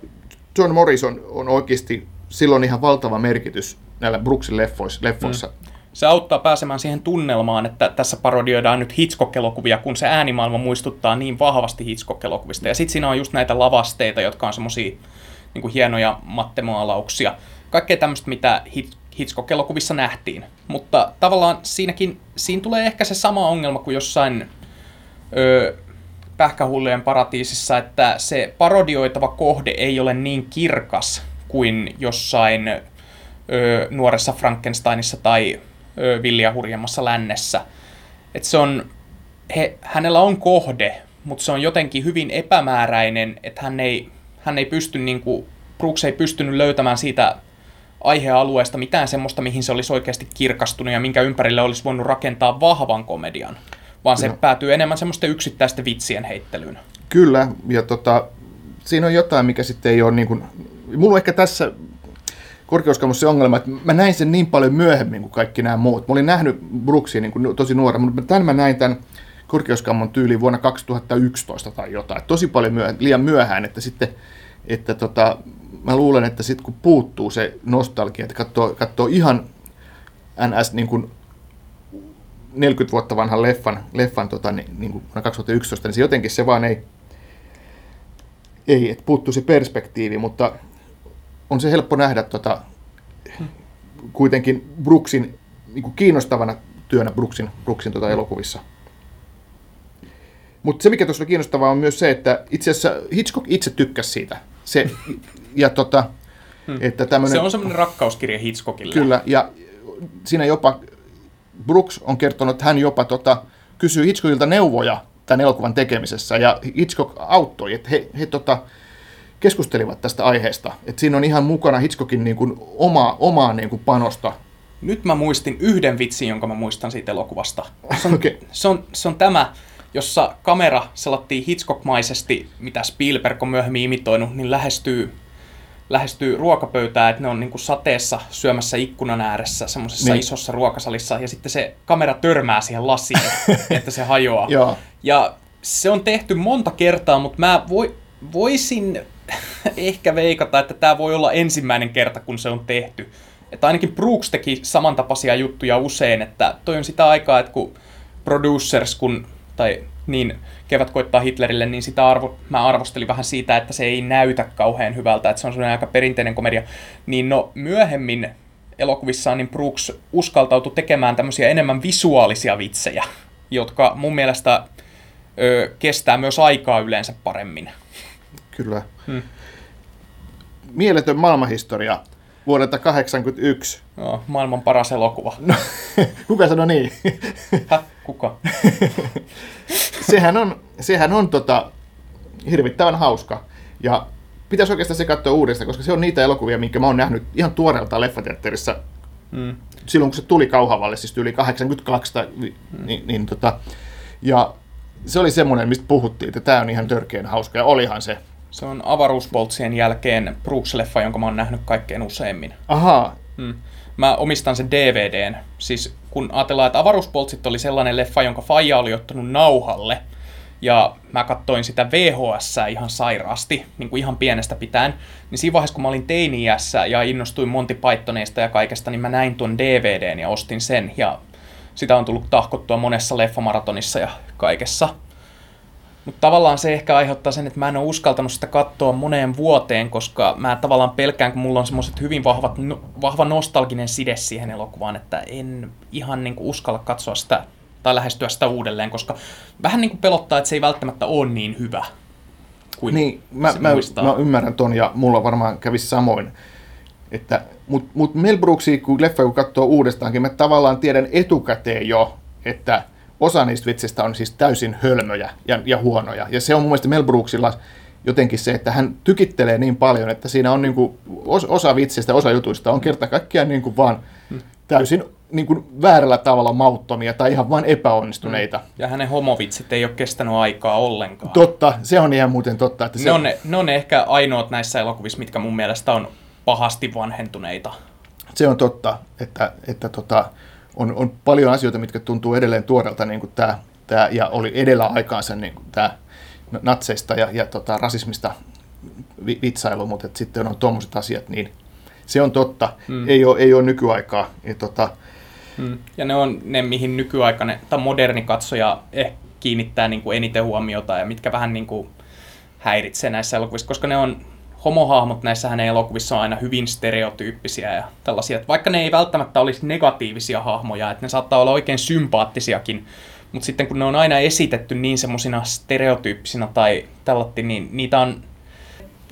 Speaker 2: John Morrison on oikeasti silloin ihan valtava merkitys näillä Brooksin leffoissa. leffoissa. Mm.
Speaker 1: Se auttaa pääsemään siihen tunnelmaan, että tässä parodioidaan nyt Hitchcock-elokuvia, kun se äänimaailma muistuttaa niin vahvasti Hitchcock-elokuvista. Ja sitten siinä on just näitä lavasteita, jotka on semmoisia niin hienoja mattemaalauksia. Kaikkea tämmöistä, mitä Hitchcock-elokuvissa nähtiin. Mutta tavallaan siinäkin, siinä tulee ehkä se sama ongelma kuin jossain ö, pähkähullujen paratiisissa, että se parodioitava kohde ei ole niin kirkas kuin jossain ö, nuoressa Frankensteinissa tai ö, Vilja hurjemmassa lännessä. Et se on, he, hänellä on kohde, mutta se on jotenkin hyvin epämääräinen, että hän ei hän ei pysty, niin kuin, Brooks ei pystynyt löytämään siitä aihealueesta mitään semmoista, mihin se olisi oikeasti kirkastunut ja minkä ympärille olisi voinut rakentaa vahvan komedian, vaan se no. päätyy enemmän semmoisten yksittäisten vitsien heittelyyn.
Speaker 2: Kyllä, ja tota, siinä on jotain, mikä sitten ei ole niin kuin, mulla on ehkä tässä korkeuskammossa se ongelma, että mä näin sen niin paljon myöhemmin kuin kaikki nämä muut. Mä olin nähnyt Brooksia niin kuin tosi nuora, mutta tämän mä näin tämän korkeuskammon tyyli vuonna 2011 tai jotain. Tosi paljon myö, liian myöhään, että sitten että tota, mä luulen, että sitten kun puuttuu se nostalgia, että katsoo, katsoo ihan NS niin kuin 40 vuotta vanhan leffan, leffan tota, niin, niin kuin 2011, niin se jotenkin se vaan ei, ei että puuttuu se perspektiivi, mutta on se helppo nähdä tota, kuitenkin Brooksin niin kuin kiinnostavana työnä Brooksin, Brooksin tota elokuvissa. Mutta se, mikä tuossa oli kiinnostavaa, on myös se, että itse asiassa Hitchcock itse tykkäsi siitä. Se, ja tota,
Speaker 1: hmm. että tämmönen, se on semmoinen rakkauskirja Hitchcockille.
Speaker 2: Kyllä, ja siinä jopa Brooks on kertonut, että hän jopa tota, kysyy Hitchcockilta neuvoja tämän elokuvan tekemisessä, ja Hitchcock auttoi, että he, he tota, keskustelivat tästä aiheesta. Että siinä on ihan mukana Hitchcockin niin kuin, oma, omaa niin kuin, panosta.
Speaker 1: Nyt mä muistin yhden vitsin, jonka mä muistan siitä elokuvasta. Se on, okay. se on, se on tämä, jossa kamera selattiin Hitchcock-maisesti, mitä Spielberg on myöhemmin imitoinut, niin lähestyy, lähestyy ruokapöytää, että ne on niin kuin sateessa syömässä ikkunan ääressä semmoisessa niin. isossa ruokasalissa, ja sitten se kamera törmää siihen lasiin, että se hajoaa.
Speaker 2: Joo.
Speaker 1: Ja se on tehty monta kertaa, mutta mä voi, voisin ehkä veikata, että tämä voi olla ensimmäinen kerta, kun se on tehty. Että ainakin Brooks teki samantapaisia juttuja usein, että toi on sitä aikaa, että kun producers, kun tai niin kevät koittaa Hitlerille, niin sitä arvo, mä arvostelin vähän siitä, että se ei näytä kauhean hyvältä, että se on sellainen aika perinteinen komedia. Niin no myöhemmin elokuvissaan niin Brooks uskaltautui tekemään tämmöisiä enemmän visuaalisia vitsejä, jotka mun mielestä ö, kestää myös aikaa yleensä paremmin.
Speaker 2: Kyllä. Hmm. Mieletön maailmanhistoria vuodelta 1981.
Speaker 1: Joo, maailman paras elokuva. No,
Speaker 2: kuka sanoi niin?
Speaker 1: Häh, kuka?
Speaker 2: sehän on, sehän on tota, hirvittävän hauska. Ja pitäisi oikeastaan se katsoa uudestaan, koska se on niitä elokuvia, minkä mä oon nähnyt ihan tuoreelta leffateatterissa mm. silloin, kun se tuli Kauhavalle, siis yli 82, tai, mm. niin, niin tota, ja se oli semmoinen, mistä puhuttiin, että tämä on ihan törkeän hauska, ja olihan se.
Speaker 1: Se on avaruuspoltsien jälkeen Brooks-leffa, jonka mä oon nähnyt kaikkein useimmin.
Speaker 2: Ahaa.
Speaker 1: Mm. Mä omistan sen DVDn. Siis kun ajatellaan, että avaruuspoltsit oli sellainen leffa, jonka Faija oli ottanut nauhalle, ja mä katsoin sitä VHS ihan sairaasti, niin kuin ihan pienestä pitäen, niin siinä vaiheessa, kun mä olin teini ja innostuin Monty Pythoneista ja kaikesta, niin mä näin tuon DVDn ja ostin sen, ja sitä on tullut tahkottua monessa leffamaratonissa ja kaikessa. Mutta tavallaan se ehkä aiheuttaa sen, että mä en ole uskaltanut sitä katsoa moneen vuoteen, koska mä tavallaan pelkään, kun mulla on semmoiset hyvin vahvat, no, vahva nostalginen side siihen elokuvaan, että en ihan niin kuin uskalla katsoa sitä tai lähestyä sitä uudelleen, koska vähän niin kuin pelottaa, että se ei välttämättä ole niin hyvä kuin
Speaker 2: Niin, mä, mä,
Speaker 1: muistaa.
Speaker 2: mä ymmärrän ton ja mulla varmaan kävisi samoin. Että, mut, mut Mel Brooksia, kun leffa kun katsoo uudestaankin, mä tavallaan tiedän etukäteen jo, että osa niistä vitsistä on siis täysin hölmöjä ja, ja huonoja. Ja se on mun mielestä Mel Brooksilla jotenkin se, että hän tykittelee niin paljon, että siinä on niinku, os, osa vitsistä, osa jutuista on kerta kaikkiaan niinku vaan täysin niinku väärällä tavalla mauttomia tai ihan vain epäonnistuneita.
Speaker 1: Ja hänen homovitsit ei ole kestänyt aikaa ollenkaan.
Speaker 2: Totta, se on ihan muuten totta. Että se,
Speaker 1: ne, on ne, ne on ehkä ainoat näissä elokuvissa, mitkä mun mielestä on pahasti vanhentuneita.
Speaker 2: Se on totta, että, että tota, on, on paljon asioita, mitkä tuntuu edelleen tuoreelta, niin kuin tämä, tämä, ja oli edellä aikaansa niin kuin tämä natseista ja, ja tota, rasismista vi, vitsailu, mutta että sitten on tuommoiset asiat, niin se on totta. Mm. Ei, ole, ei ole nykyaikaa. Ja, tota,
Speaker 1: Mm. Ja ne on ne, mihin nykyaikainen tai moderni katsoja ehkä kiinnittää niin kuin eniten huomiota ja mitkä vähän niin kuin häiritsee näissä elokuvissa, koska ne on homohahmot näissä hänen elokuvissa on aina hyvin stereotyyppisiä ja tällaisia, että vaikka ne ei välttämättä olisi negatiivisia hahmoja, että ne saattaa olla oikein sympaattisiakin, mutta sitten kun ne on aina esitetty niin semmoisina stereotyyppisinä tai tällatti, niin niitä on,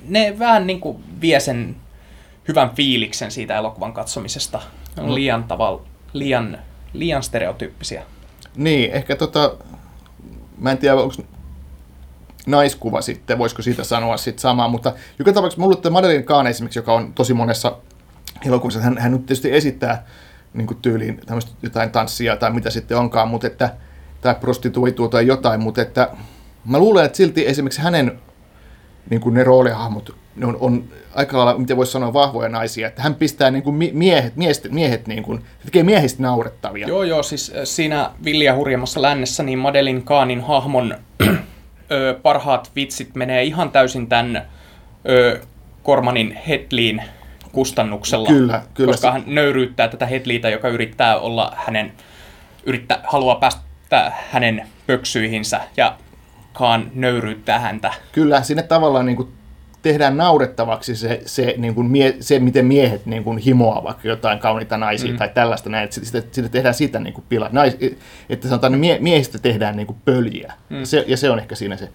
Speaker 1: ne vähän niin kuin vie sen hyvän fiiliksen siitä elokuvan katsomisesta. Ne on liian tavalla, liian, liian stereotyyppisiä.
Speaker 2: niin, ehkä tota, mä en tiedä, onko naiskuva sitten, voisiko siitä sanoa sitten samaa, mutta joka tapauksessa mulla tämä Madeline Kahn esimerkiksi, joka on tosi monessa elokuvassa, hän, hän nyt tietysti esittää niin kuin tyyliin tämmöistä jotain tanssia tai mitä sitten onkaan, mutta että, tai prostituitua tai jotain, mutta että mä luulen, että silti esimerkiksi hänen niin kuin ne roolihahmot ne on, on aika lailla, miten voisi sanoa, vahvoja naisia, että hän pistää niin kuin miehet, miehet, miehet niin kuin, tekee miehistä naurettavia.
Speaker 1: Joo, joo, siis äh, siinä Vilja hurjemmassa lännessä, niin Madeline Kahnin hahmon ö, parhaat vitsit menee ihan täysin tämän ö, Kormanin Hetliin kustannuksella.
Speaker 2: Kyllä, kyllä.
Speaker 1: Koska hän nöyryyttää tätä Hetliitä, joka yrittää olla hänen, yrittää, haluaa päästä hänen pöksyihinsä ja Kaan nöyryyttää häntä.
Speaker 2: Kyllä, sinne tavallaan niin kuin tehdään naurettavaksi se, se, niin kuin mie, se miten miehet niin kuin himoaa vaikka jotain kauniita naisia mm. tai tällaista näin, että sitten, sitten tehdään sitä niin kuin pila. Nais, että sanotaan, että mie, miehistä tehdään niin kuin pöljiä. Mm. Se, ja se on ehkä siinä se,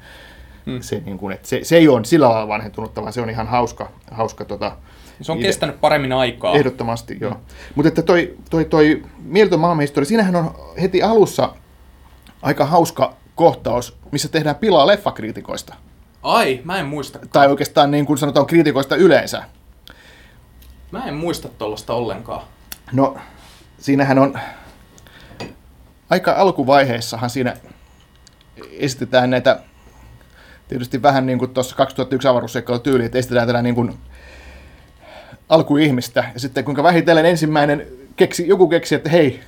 Speaker 2: mm. se, niin kuin, että se, se ei ole sillä lailla vanhentunutta, vaan se on ihan hauska, hauska tota,
Speaker 1: Se on kestänyt paremmin aikaa.
Speaker 2: Ehdottomasti, joo. Mutta että toi, toi, toi Mieltön maailmanhistoria, siinähän on heti alussa aika hauska kohtaus, missä tehdään pilaa leffakriitikoista.
Speaker 1: Ai, mä en muista.
Speaker 2: Tai oikeastaan niin kuin sanotaan kriitikoista yleensä.
Speaker 1: Mä en muista tuollaista ollenkaan.
Speaker 2: No, siinähän on aika alkuvaiheessahan siinä esitetään näitä tietysti vähän niin kuin tuossa 2001 avaruusseikkailu tyyli, että esitetään tällä niin kuin alkuihmistä. Ja sitten kuinka vähitellen ensimmäinen keksi, joku keksi, että hei,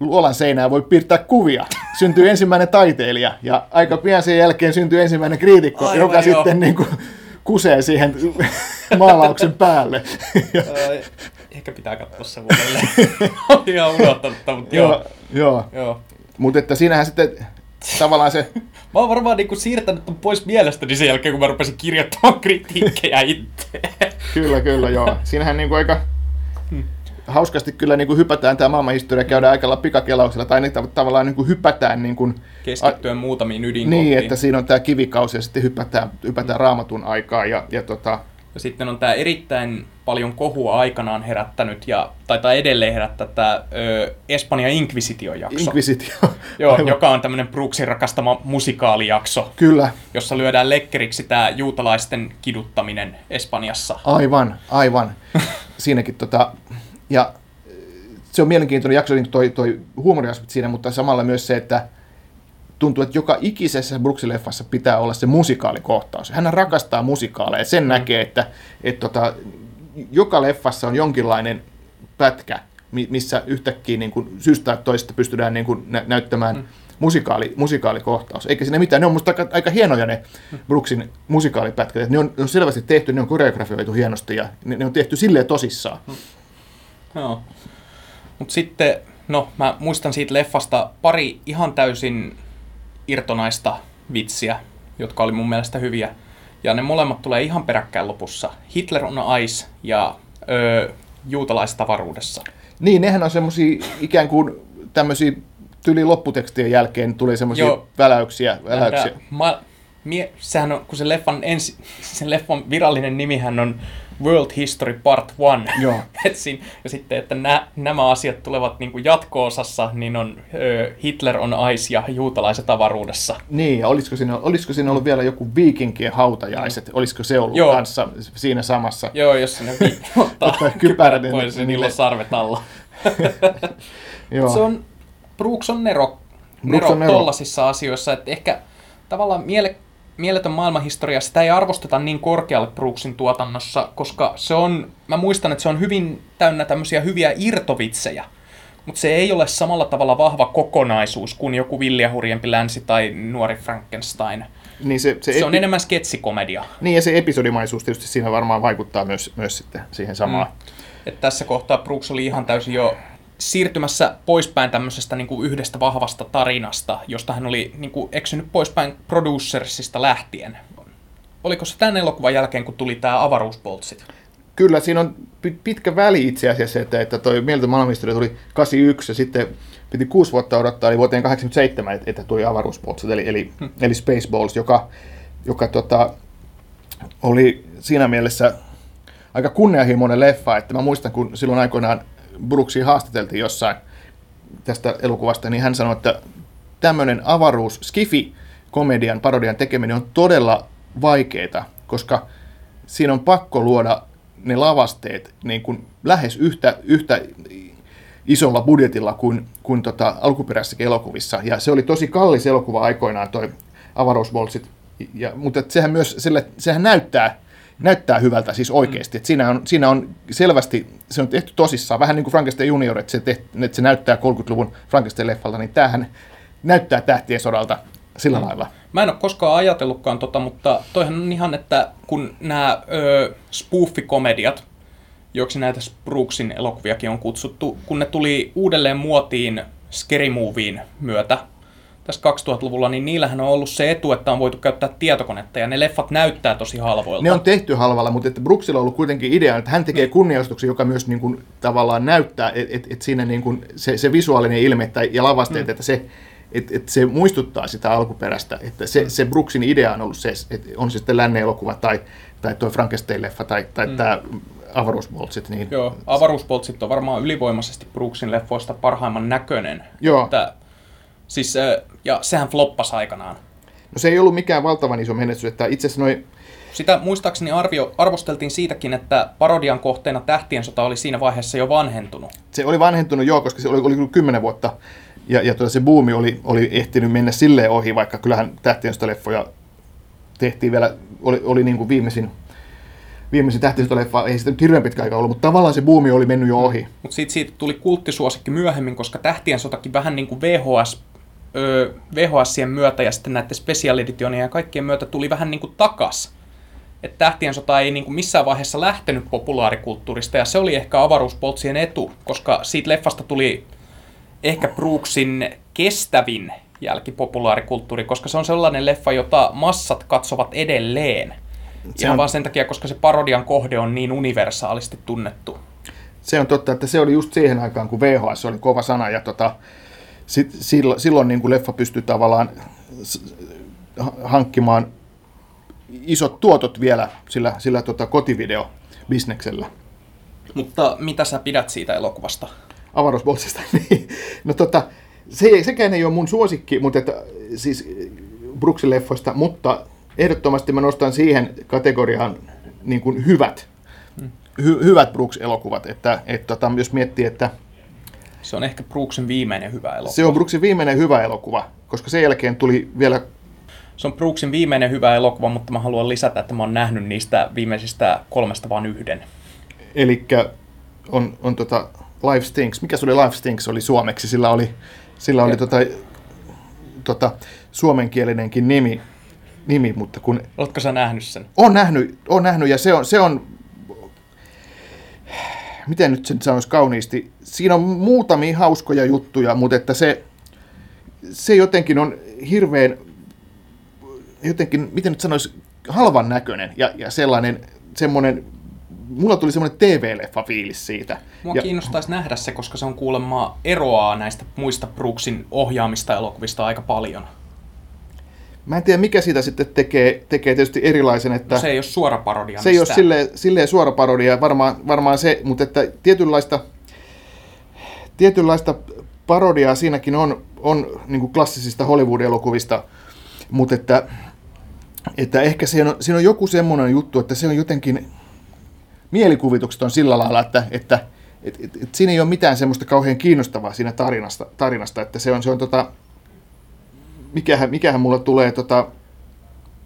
Speaker 2: luolan seinää voi piirtää kuvia. Syntyy ensimmäinen taiteilija ja aika pian sen jälkeen syntyy ensimmäinen kriitikko,
Speaker 1: Aivan,
Speaker 2: joka
Speaker 1: joo.
Speaker 2: sitten niin kuin kusee siihen maalauksen päälle.
Speaker 1: Ehkä pitää katsoa se. Olen ihan unohtanut, mutta joo.
Speaker 2: joo, joo.
Speaker 1: joo.
Speaker 2: Mutta että siinähän sitten tavallaan se,
Speaker 1: Mä oon varmaan niinku siirtänyt ton pois mielestäni sen jälkeen, kun mä rupesin kirjoittamaan kritiikkejä itse.
Speaker 2: kyllä, kyllä, joo. Siinähän niin kuin aika hauskasti kyllä niin kuin hypätään tämä maailmanhistoria, käydään aika pikakelauksella, tai niin, tav- tavallaan niin kuin hypätään niin kuin,
Speaker 1: Keskittyen muutamiin ydinkohtiin.
Speaker 2: niin, että siinä on tämä kivikausi ja sitten hypätään, hypätään raamatun aikaa ja, ja tota,
Speaker 1: Ja sitten on tämä erittäin paljon kohua aikanaan herättänyt, ja taitaa edelleen herättää tämä ö, Espanja Inquisition-jakso.
Speaker 2: Inquisitio.
Speaker 1: Joo,
Speaker 2: Aivan.
Speaker 1: joka on tämmöinen Brooksin rakastama musikaalijakso,
Speaker 2: Kyllä,
Speaker 1: jossa lyödään lekkeriksi tämä juutalaisten kiduttaminen Espanjassa.
Speaker 2: aivan, aivan. Siinäkin tota, ja äh, se on mielenkiintoinen jakso, niin toi, toi huumoriaspekti siinä, mutta samalla myös se, että tuntuu, että joka ikisessä Brooksin leffassa pitää olla se musikaalikohtaus. Hän rakastaa musikaaleja. Sen mm. näkee, että, että tota, joka leffassa on jonkinlainen pätkä, mi- missä yhtäkkiä niin kuin syystä tai toisesta pystytään niin kuin nä- näyttämään mm. musikaali, musikaalikohtaus. Eikä siinä mitään. Ne on musta aika, aika hienoja ne Brooksin musikaalipätkät. Ne on, ne on selvästi tehty, ne on koreografioitu hienosti ja ne, ne on tehty silleen tosissaan.
Speaker 1: Joo. Mutta sitten, no mä muistan siitä leffasta pari ihan täysin irtonaista vitsiä, jotka oli mun mielestä hyviä. Ja ne molemmat tulee ihan peräkkäin lopussa. Hitler on Ice ja öö, juutalaiset avaruudessa.
Speaker 2: Niin, nehän on semmosia ikään kuin tämmöisiä tyli lopputekstien jälkeen tuli semmoisia väläyksiä. väläyksiä.
Speaker 1: Nähdään Ma- mie- sehän on, kun se leffan, ensi, sen leffan virallinen nimihän on World History Part 1.
Speaker 2: Joo.
Speaker 1: Et siinä, ja sitten, että nä, nämä asiat tulevat niin kuin jatko-osassa, niin on ö, Hitler on Ice ja juutalaiset avaruudessa.
Speaker 2: Niin, ja olisiko siinä, olisiko siinä ollut vielä joku viikinkien hautajaiset? Olisiko se ollut
Speaker 1: Joo.
Speaker 2: kanssa siinä samassa?
Speaker 1: Joo, jos sinne vi- ottaa
Speaker 2: Ottaa kypärät, niin-
Speaker 1: pois, niin
Speaker 2: niin
Speaker 1: niillä on sarvet alla.
Speaker 2: Joo.
Speaker 1: Se on, Brooks on nero,
Speaker 2: Brooks
Speaker 1: nero,
Speaker 2: on nero.
Speaker 1: tollasissa asioissa, että ehkä tavallaan miele, mieletön maailmanhistoria, sitä ei arvosteta niin korkealle Brooksin tuotannossa, koska se on, mä muistan, että se on hyvin täynnä tämmöisiä hyviä irtovitsejä, mutta se ei ole samalla tavalla vahva kokonaisuus kuin joku Vilja hurjempi länsi tai Nuori Frankenstein.
Speaker 2: Niin, se, se,
Speaker 1: Se on
Speaker 2: epi-
Speaker 1: enemmän sketsikomedia.
Speaker 2: niin, ja se episodimaisuus tietysti siinä varmaan vaikuttaa myös, myös sitten siihen samaan. Mm.
Speaker 1: Et tässä kohtaa Brooks oli ihan täysin jo siirtymässä poispäin tämmöisestä niin kuin yhdestä vahvasta tarinasta, josta hän oli niin kuin eksynyt poispäin producersista lähtien. Oliko se tämän elokuvan jälkeen, kun tuli tämä avaruuspoltsit?
Speaker 2: Kyllä, siinä on pi- pitkä väli itse asiassa, että, että toi maailmanhistoria tuli 81 ja sitten piti kuusi vuotta odottaa, eli vuoteen 87, että, että tuli avaruuspoltsit, eli, eli, hmm. eli Spaceballs, joka, joka tota, oli siinä mielessä aika kunnianhimoinen leffa, että mä muistan, kun silloin aikoinaan Brooksia haastateltiin jossain tästä elokuvasta, niin hän sanoi, että tämmöinen avaruus, skifi, komedian, parodian tekeminen on todella vaikeaa, koska siinä on pakko luoda ne lavasteet niin kuin lähes yhtä, yhtä isolla budjetilla kuin, kuin tota alkuperäisissäkin elokuvissa. Ja se oli tosi kallis elokuva aikoinaan toi avaruusboltsit. Ja, mutta sehän myös, sille, sehän näyttää, näyttää hyvältä siis oikeasti. Et siinä, on, siinä on selvästi, se on tehty tosissaan, vähän niin kuin Frankenstein Junior, että se, teht, että se näyttää 30-luvun Frankenstein-leffalta, niin tämähän näyttää tähtien sodalta sillä mm. lailla.
Speaker 1: Mä en ole koskaan ajatellutkaan tota, mutta toihan on ihan, että kun nämä ö, spoofikomediat, joksi näitä Brooksin elokuviakin on kutsuttu, kun ne tuli uudelleen muotiin Scary Movien myötä tässä 2000-luvulla, niin niillähän on ollut se etu, että on voitu käyttää tietokonetta, ja ne leffat näyttää tosi halvoilta.
Speaker 2: Ne on tehty halvalla, mutta että Brooksilla on ollut kuitenkin idea, että hän tekee kunnianostuksen, joka myös niin kuin, tavallaan näyttää, että et, et siinä niin kuin, se, se visuaalinen ilme että, ja lavasteet, mm. että se, et, et se muistuttaa sitä alkuperäistä. Että se, se Brooksin idea on ollut se, että on se sitten lännen elokuva tai, tai tuo Frankenstein-leffa tai, tai mm. tämä avaruusboltsit. Niin
Speaker 1: Joo, avaruuspoltsit on varmaan ylivoimaisesti Brooksin leffoista parhaimman näköinen.
Speaker 2: Joo.
Speaker 1: Että, siis, ö, ja sehän floppasi aikanaan.
Speaker 2: No se ei ollut mikään valtavan iso menestys, että itse asiassa noin
Speaker 1: Sitä muistaakseni arvio, arvosteltiin siitäkin, että parodian kohteena Tähtien sota oli siinä vaiheessa jo vanhentunut.
Speaker 2: se oli vanhentunut joo, koska se oli, oli kyllä kymmenen vuotta, ja, ja tuota, se buumi oli, oli ehtinyt mennä silleen ohi, vaikka kyllähän tähtiensota-leffoja tehtiin vielä, oli, oli niin kuin viimeisin, viimeisin tähtiensota-leffa, ei sitä nyt hirveän pitkä aika ollut, mutta tavallaan se buumi oli mennyt jo ohi.
Speaker 1: Mutta siitä, siitä tuli kulttisuosikki myöhemmin, koska Tähtien sotakin vähän niin kuin VHS, VHSien myötä ja sitten näiden special editionien ja kaikkien myötä tuli vähän niin kuin takas. Että Tähtien sota ei niin kuin missään vaiheessa lähtenyt populaarikulttuurista ja se oli ehkä avaruuspoltsien etu, koska siitä leffasta tuli ehkä Brooksin kestävin jälkipopulaarikulttuuri, koska se on sellainen leffa, jota massat katsovat edelleen.
Speaker 2: Se
Speaker 1: Ihan
Speaker 2: on-
Speaker 1: vaan sen takia, koska se parodian kohde on niin universaalisti tunnettu.
Speaker 2: Se on totta, että se oli just siihen aikaan, kun VHS oli kova sana, ja tota, sit, silloin, silloin niin kuin leffa pystyi tavallaan hankkimaan isot tuotot vielä sillä, sillä tota, kotivideo-bisneksellä.
Speaker 1: Mutta mitä sä pidät siitä elokuvasta?
Speaker 2: avaruusboltsista. niin, no tota, se, sekään ei ole mun suosikki, mutta että, siis Brooksin leffoista, mutta ehdottomasti mä nostan siihen kategoriaan niin kuin hyvät, hy, hyvät Brooks-elokuvat, että, että tota, jos miettii, että
Speaker 1: Se on ehkä Brooksin viimeinen hyvä elokuva.
Speaker 2: se on Brooksin viimeinen hyvä elokuva, koska sen jälkeen tuli vielä,
Speaker 1: Se on Brooksin viimeinen hyvä elokuva, mutta mä haluan lisätä, että mä oon nähnyt niistä viimeisistä kolmesta vain yhden.
Speaker 2: eli on, on tota Life Stinks, mikä se oli Life Stinks oli suomeksi, sillä oli, sillä oli
Speaker 1: Ja-
Speaker 2: tota, tota, suomenkielinenkin nimi, nimi, mutta kun
Speaker 1: Oletko sä nähnyt sen?
Speaker 2: on nähnyt, on nähnyt ja se on, se on, miten nyt sen sanoisi kauniisti, siinä on muutamia hauskoja juttuja, mutta että se, se jotenkin on hirveän jotenkin, miten nyt sanoisi, halvan näköinen ja, ja sellainen, semmoinen, mulla tuli semmoinen TV-leffa-fiilis siitä.
Speaker 1: Mua
Speaker 2: ja,
Speaker 1: kiinnostaisi nähdä se, koska se on kuulemma eroaa näistä muista Brooksin ohjaamista elokuvista aika paljon.
Speaker 2: Mä en tiedä, mikä siitä sitten tekee, tekee tietysti erilaisen, että...
Speaker 1: No se ei ole suora parodia
Speaker 2: Se ei ole silleen, silleen suora parodia, varmaan, varmaan se, mutta että tietynlaista, tietynlaista parodiaa siinäkin on, on niin kuin klassisista Hollywood-elokuvista, mutta että, että ehkä siinä on, siinä on joku semmoinen juttu, että se on jotenkin, mielikuvitukset on sillä lailla, että, että et, et, et siinä ei ole mitään semmoista kauhean kiinnostavaa siinä tarinasta, tarinasta että se on, se on tota, mikähän, mikähän mulla tulee tota,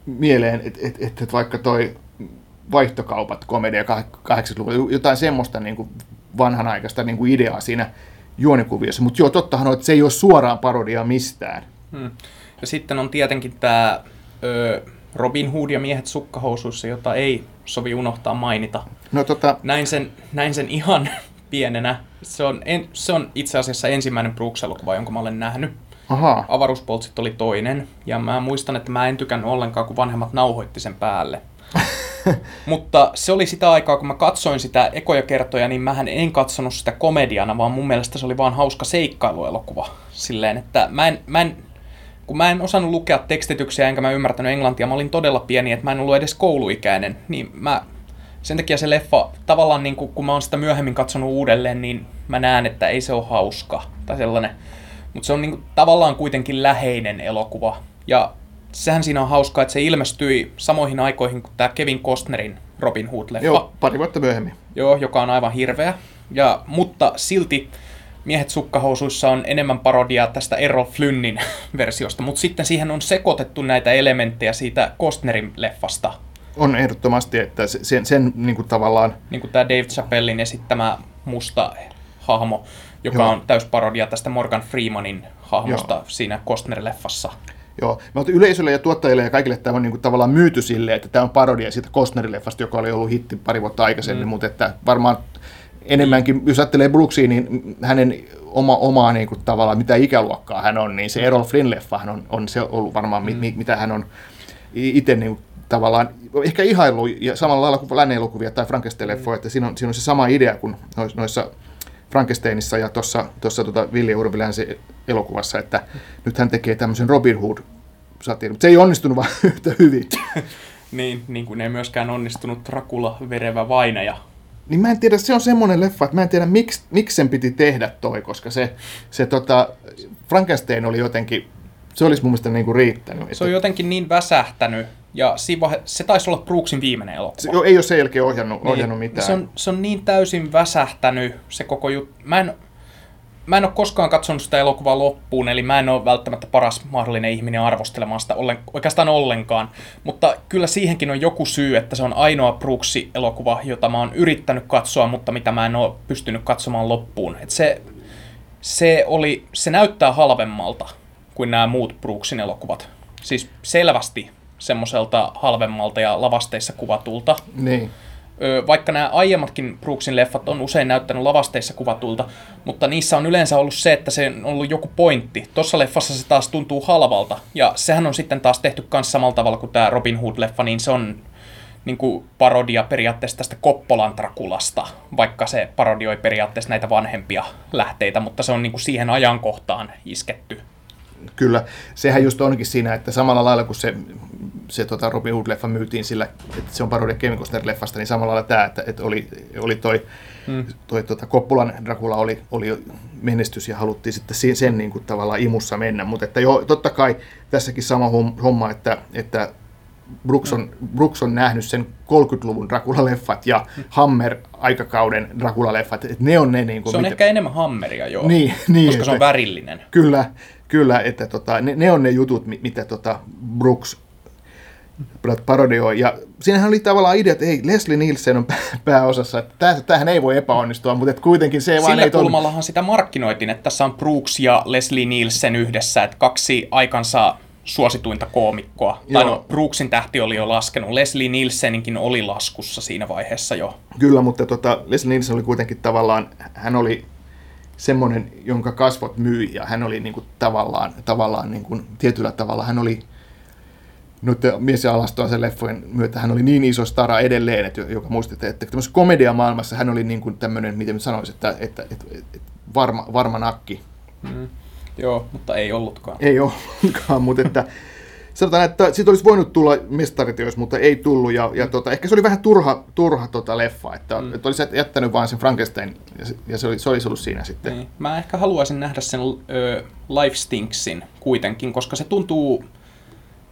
Speaker 2: mieleen, että et, et, et vaikka toi vaihtokaupat komedia 80-luvulla, jotain semmoista niin kuin vanhanaikaista niin kuin ideaa siinä juonikuviossa. Mutta joo, tottahan on, että se ei ole suoraan parodia mistään.
Speaker 1: Hmm. Ja sitten on tietenkin tämä Robin Hood ja miehet sukkahousuissa, jota ei sovi unohtaa mainita.
Speaker 2: No tota,
Speaker 1: Näin sen, näin sen ihan pienenä. Se on, en, se on itse asiassa ensimmäinen Brooks-elokuva, jonka mä olen nähnyt.
Speaker 2: Ahaa,
Speaker 1: Avaruuspoltsit oli toinen, ja mä muistan, että mä en tykännyt ollenkaan, kun vanhemmat nauhoitti sen päälle. Mutta se oli sitä aikaa, kun mä katsoin sitä ekoja kertoja, niin mähän en katsonut sitä komediana, vaan mun mielestä se oli vaan hauska seikkailuelokuva. Silleen, että mä en, mä en, kun mä en osannut lukea tekstityksiä enkä mä ymmärtänyt englantia, mä olin todella pieni, että mä en ollut edes kouluikäinen, niin mä, sen takia se leffa, tavallaan niin kuin, kun mä oon sitä myöhemmin katsonut uudelleen, niin mä näen, että ei se ole hauska tai sellainen. Mutta se on niin kuin, tavallaan kuitenkin läheinen elokuva. Ja sehän siinä on hauskaa, että se ilmestyi samoihin aikoihin kuin tämä Kevin Costnerin Robin Hood-leffa.
Speaker 2: joo, pari vuotta myöhemmin.
Speaker 1: Joo, joka on aivan hirveä. Ja, mutta silti Miehet sukkahousuissa on enemmän parodiaa tästä Errol Flynnin versiosta, mutta sitten siihen on sekoitettu näitä elementtejä siitä Costnerin leffasta.
Speaker 2: On ehdottomasti, että se- sen, sen niin kuin tavallaan,
Speaker 1: Niin kuin tämä Dave Chappellin esittämä musta hahmo, joka
Speaker 2: Joo.
Speaker 1: on täys parodia tästä Morgan Freemanin hahmosta
Speaker 2: Joo.
Speaker 1: siinä Costner-leffassa.
Speaker 2: joo, mutta yleisölle ja tuottajille ja kaikille tämä on niin kuin tavallaan myyty silleen, että tämä on parodia siitä Costnerin-leffasta, joka oli ollut hitti pari vuotta aikaisemmin, mm. mutta että varmaan enemmänkin, jos ajattelee Brooksia, niin hänen oma, omaa niin kuin tavallaan, mitä ikäluokkaa hän on, niin se Errol Flynn-leffahan on, on se ollut varmaan, mm. mi, mitä hän on itse niin kuin tavallaan ehkä ihailu ja samalla lailla kuin lännen elokuvia tai Frankenstein-leffoja, että siinä on, siinä on se sama idea kuin noissa, noissa Frankensteinissa ja tuossa tuossa tota Ville Urvilänsi elokuvassa, että nyt hän tekee tämmöisen Robin Hood satiirin, mutta se ei onnistunut vaan yhtä hyvin.
Speaker 1: Niin, niin kuin ei myöskään onnistunut Dracula verevä vainaja.
Speaker 2: Niin mä en tiedä, se on semmoinen leffa, että mä en tiedä miksi, miksi sen piti tehdä toi, koska se, se tota, Frankenstein oli jotenkin, se olisi mun mielestä niinku riittänyt.
Speaker 1: Se on jotenkin niin väsähtänyt, ja siinä vaihe- se taisi olla Brooksin viimeinen elokuva.
Speaker 2: se, ei ole sen jälkeen ohjannut, ohjannut mitään.
Speaker 1: Se on, se on niin täysin väsähtänyt se koko juttu. Mä en, mä en ole koskaan katsonut sitä elokuvaa loppuun, eli mä en ole välttämättä paras mahdollinen ihminen arvostelemaan sitä ollen, oikeastaan ollenkaan. Mutta kyllä siihenkin on joku syy, että se on ainoa Brooksi-elokuva, jota mä oon yrittänyt katsoa, mutta mitä mä en ole pystynyt katsomaan loppuun. Et se, se, oli, se näyttää halvemmalta kuin nämä muut Brooksin elokuvat. Siis selvästi semmoiselta halvemmalta ja lavasteissa kuvatulta.
Speaker 2: Niin.
Speaker 1: Vaikka nämä aiemmatkin Brooksin leffat on usein näyttänyt lavasteissa kuvatulta, mutta niissä on yleensä ollut se, että se on ollut joku pointti. Tuossa leffassa se taas tuntuu halvalta, ja sehän on sitten taas tehty myös samalla tavalla kuin tämä Robin Hood-leffa, niin se on niin kuin parodia periaatteessa tästä Koppolan Trakulasta, vaikka se parodioi periaatteessa näitä vanhempia lähteitä, mutta se on niin kuin siihen ajankohtaan isketty.
Speaker 2: Kyllä, sehän just onkin siinä, että samalla lailla kuin se, se tota Robin Hood-leffa myytiin sillä, että se on parodia Kevin Costner-leffasta, niin samalla lailla tämä, että, että oli, oli toi, hmm. toi tota Koppulan Dracula oli, oli menestys ja haluttiin sitten sen, sen niin kuin tavallaan imussa mennä, mutta että joo, totta kai tässäkin sama hom- homma, että, että Brooks on, Brooks on nähnyt sen 30-luvun Dracula-leffat ja Hammer-aikakauden Dracula-leffat, että ne on ne niin kuin,
Speaker 1: Se on ehkä enemmän hammeria joo,
Speaker 2: Niin, niin,
Speaker 1: koska se on
Speaker 2: että-
Speaker 1: värillinen.
Speaker 2: Kyllä, kyllä, että tota, ne, ne, on ne jutut, mi- mitä tota Brooks parodioi. Ja siinähän oli tavallaan idea, että ei, Leslie Nielsen on pää- pääosassa, että tämähän ei voi epäonnistua, mutta että kuitenkin se vaan
Speaker 1: Sillä
Speaker 2: ei toimi.
Speaker 1: kulmallahan sitä markkinoitiin, että tässä on Brooks ja Leslie Nielsen yhdessä, että kaksi aikansa suosituinta koomikkoa. Tai
Speaker 2: Joo.
Speaker 1: no, Brooksin tähti oli jo laskenut. Leslie Nielseninkin oli laskussa siinä vaiheessa jo.
Speaker 2: Kyllä, mutta tota, Leslie Nielsen oli kuitenkin tavallaan, hän oli semmoinen, jonka kasvot myi ja hän oli niin kuin tavallaan, tavallaan niin kuin, tietyllä tavalla hän oli noiden mies- ja alastoisen leffojen myötä hän oli niin iso stara edelleen, että joka muistitte, että tämmöisessä komediamaailmassa hän oli niin kuin tämmöinen, miten sanoisin, että, että, että, että varma, varma nakki.
Speaker 1: Mm. Joo, mutta ei ollutkaan.
Speaker 2: Ei ollutkaan, mutta että sanotaan, että siitä olisi voinut tulla mestariteos, mutta ei tullut. Ja, ja tota, ehkä se oli vähän turha, turha tota leffa, että, mm. että olisi jättänyt vain sen Frankenstein ja, se, ja se, oli, se olisi ollut siinä sitten.
Speaker 1: Niin. Mä ehkä haluaisin nähdä sen ö, Life Stinksin kuitenkin, koska se tuntuu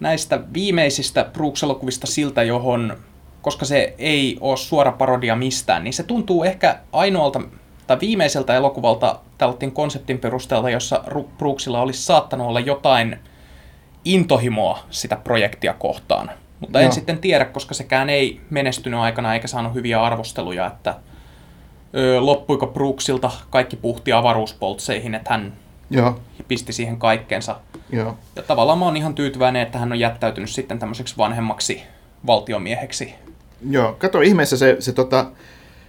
Speaker 1: näistä viimeisistä Brooks-elokuvista siltä, johon, koska se ei ole suora parodia mistään, niin se tuntuu ehkä ainoalta tai viimeiseltä elokuvalta tällaisen konseptin perusteella, jossa Brooksilla olisi saattanut olla jotain intohimoa sitä projektia kohtaan. Mutta en sitten tiedä, koska sekään ei menestynyt aikana eikä saanut hyviä arvosteluja, että ö, loppuiko Brooksilta kaikki puhti avaruuspoltseihin, että hän Joo. pisti siihen kaikkeensa. Joo. Ja tavallaan mä oon ihan tyytyväinen, että hän on jättäytynyt sitten tämmöiseksi vanhemmaksi valtiomieheksi.
Speaker 2: Joo, kato ihmeessä se, se tota,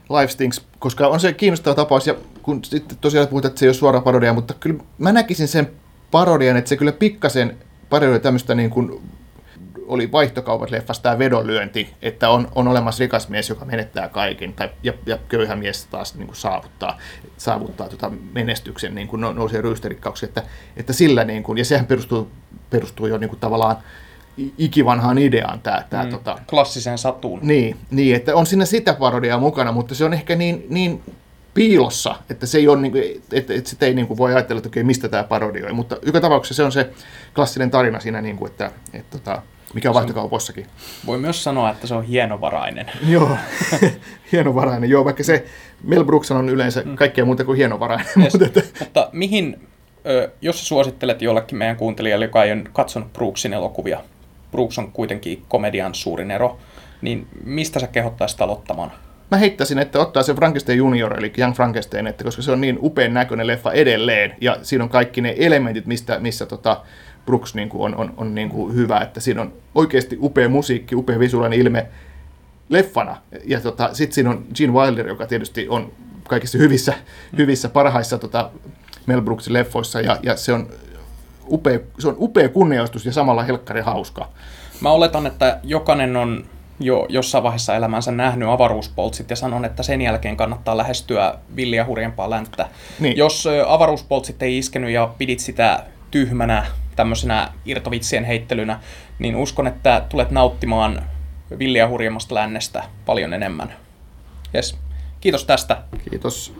Speaker 2: Life Stinks, koska on se kiinnostava tapaus, ja kun sitten tosiaan puhutaan, että se ei ole suora parodia, mutta kyllä mä näkisin sen parodian, että se kyllä pikkasen parodioi tämmöistä niin kuin oli vaihtokaupat leffasta tämä vedonlyönti, että on, on olemassa rikas mies, joka menettää kaiken, tai, ja, ja köyhä mies taas niin kuin saavuttaa, saavuttaa tota menestyksen, niin kuin nousee ryysterikkauksi, että, että sillä, niin kuin, ja sehän perustuu, perustuu jo niin kuin tavallaan ikivanhaan ideaan tämä. tämä mm, tota,
Speaker 1: klassisen satuun.
Speaker 2: Niin, niin, että on siinä sitä parodiaa mukana, mutta se on ehkä niin, niin piilossa, että se ei ole, niin kuin, että, että sitä ei niin kuin voi ajatella, että okei, mistä tämä parodioi, mutta joka tapauksessa se on se klassinen tarina siinä, niin kuin, että, että, että tota, mikä on vaihtokaupossakin.
Speaker 1: Voi myös sanoa, että se on hienovarainen.
Speaker 2: joo, hienovarainen. Joo, vaikka se Mel Brooks on yleensä mm. kaikkea muuta kuin hienovarainen.
Speaker 1: Yes. mutta, että... mutta mihin, jos suosittelet jollekin meidän kuuntelijalle, joka ei ole katsonut Brooksin elokuvia, Brooks on kuitenkin komedian suurin ero, niin mistä sä kehottaisit aloittamaan?
Speaker 2: Mä heittäisin, että ottaa se Frankenstein Junior, eli Young Frankenstein, että koska se on niin upean näköinen leffa edelleen, ja siinä on kaikki ne elementit, mistä, missä tota, Brooks niin kuin on, on, on niin kuin hyvä, että siinä on oikeasti upea musiikki, upea visuaalinen ilme leffana. Ja tota, sitten siinä on Gene Wilder, joka tietysti on kaikissa hyvissä, hyvissä parhaissa tota, Mel Brooksin leffoissa, ja, ja se, on upea, se on upea kunniaistus ja samalla helkkari hauska.
Speaker 1: Mä oletan, että jokainen on jo jossain vaiheessa elämänsä nähnyt avaruuspoltsit ja sanon, että sen jälkeen kannattaa lähestyä villiä hurjempaa länttä. Niin. Jos avaruuspoltsit ei iskenyt ja pidit sitä tyhmänä tämmöisenä irtovitsien heittelynä, niin uskon, että tulet nauttimaan villiä hurjemmasta lännestä paljon enemmän. Yes. Kiitos tästä.
Speaker 2: Kiitos.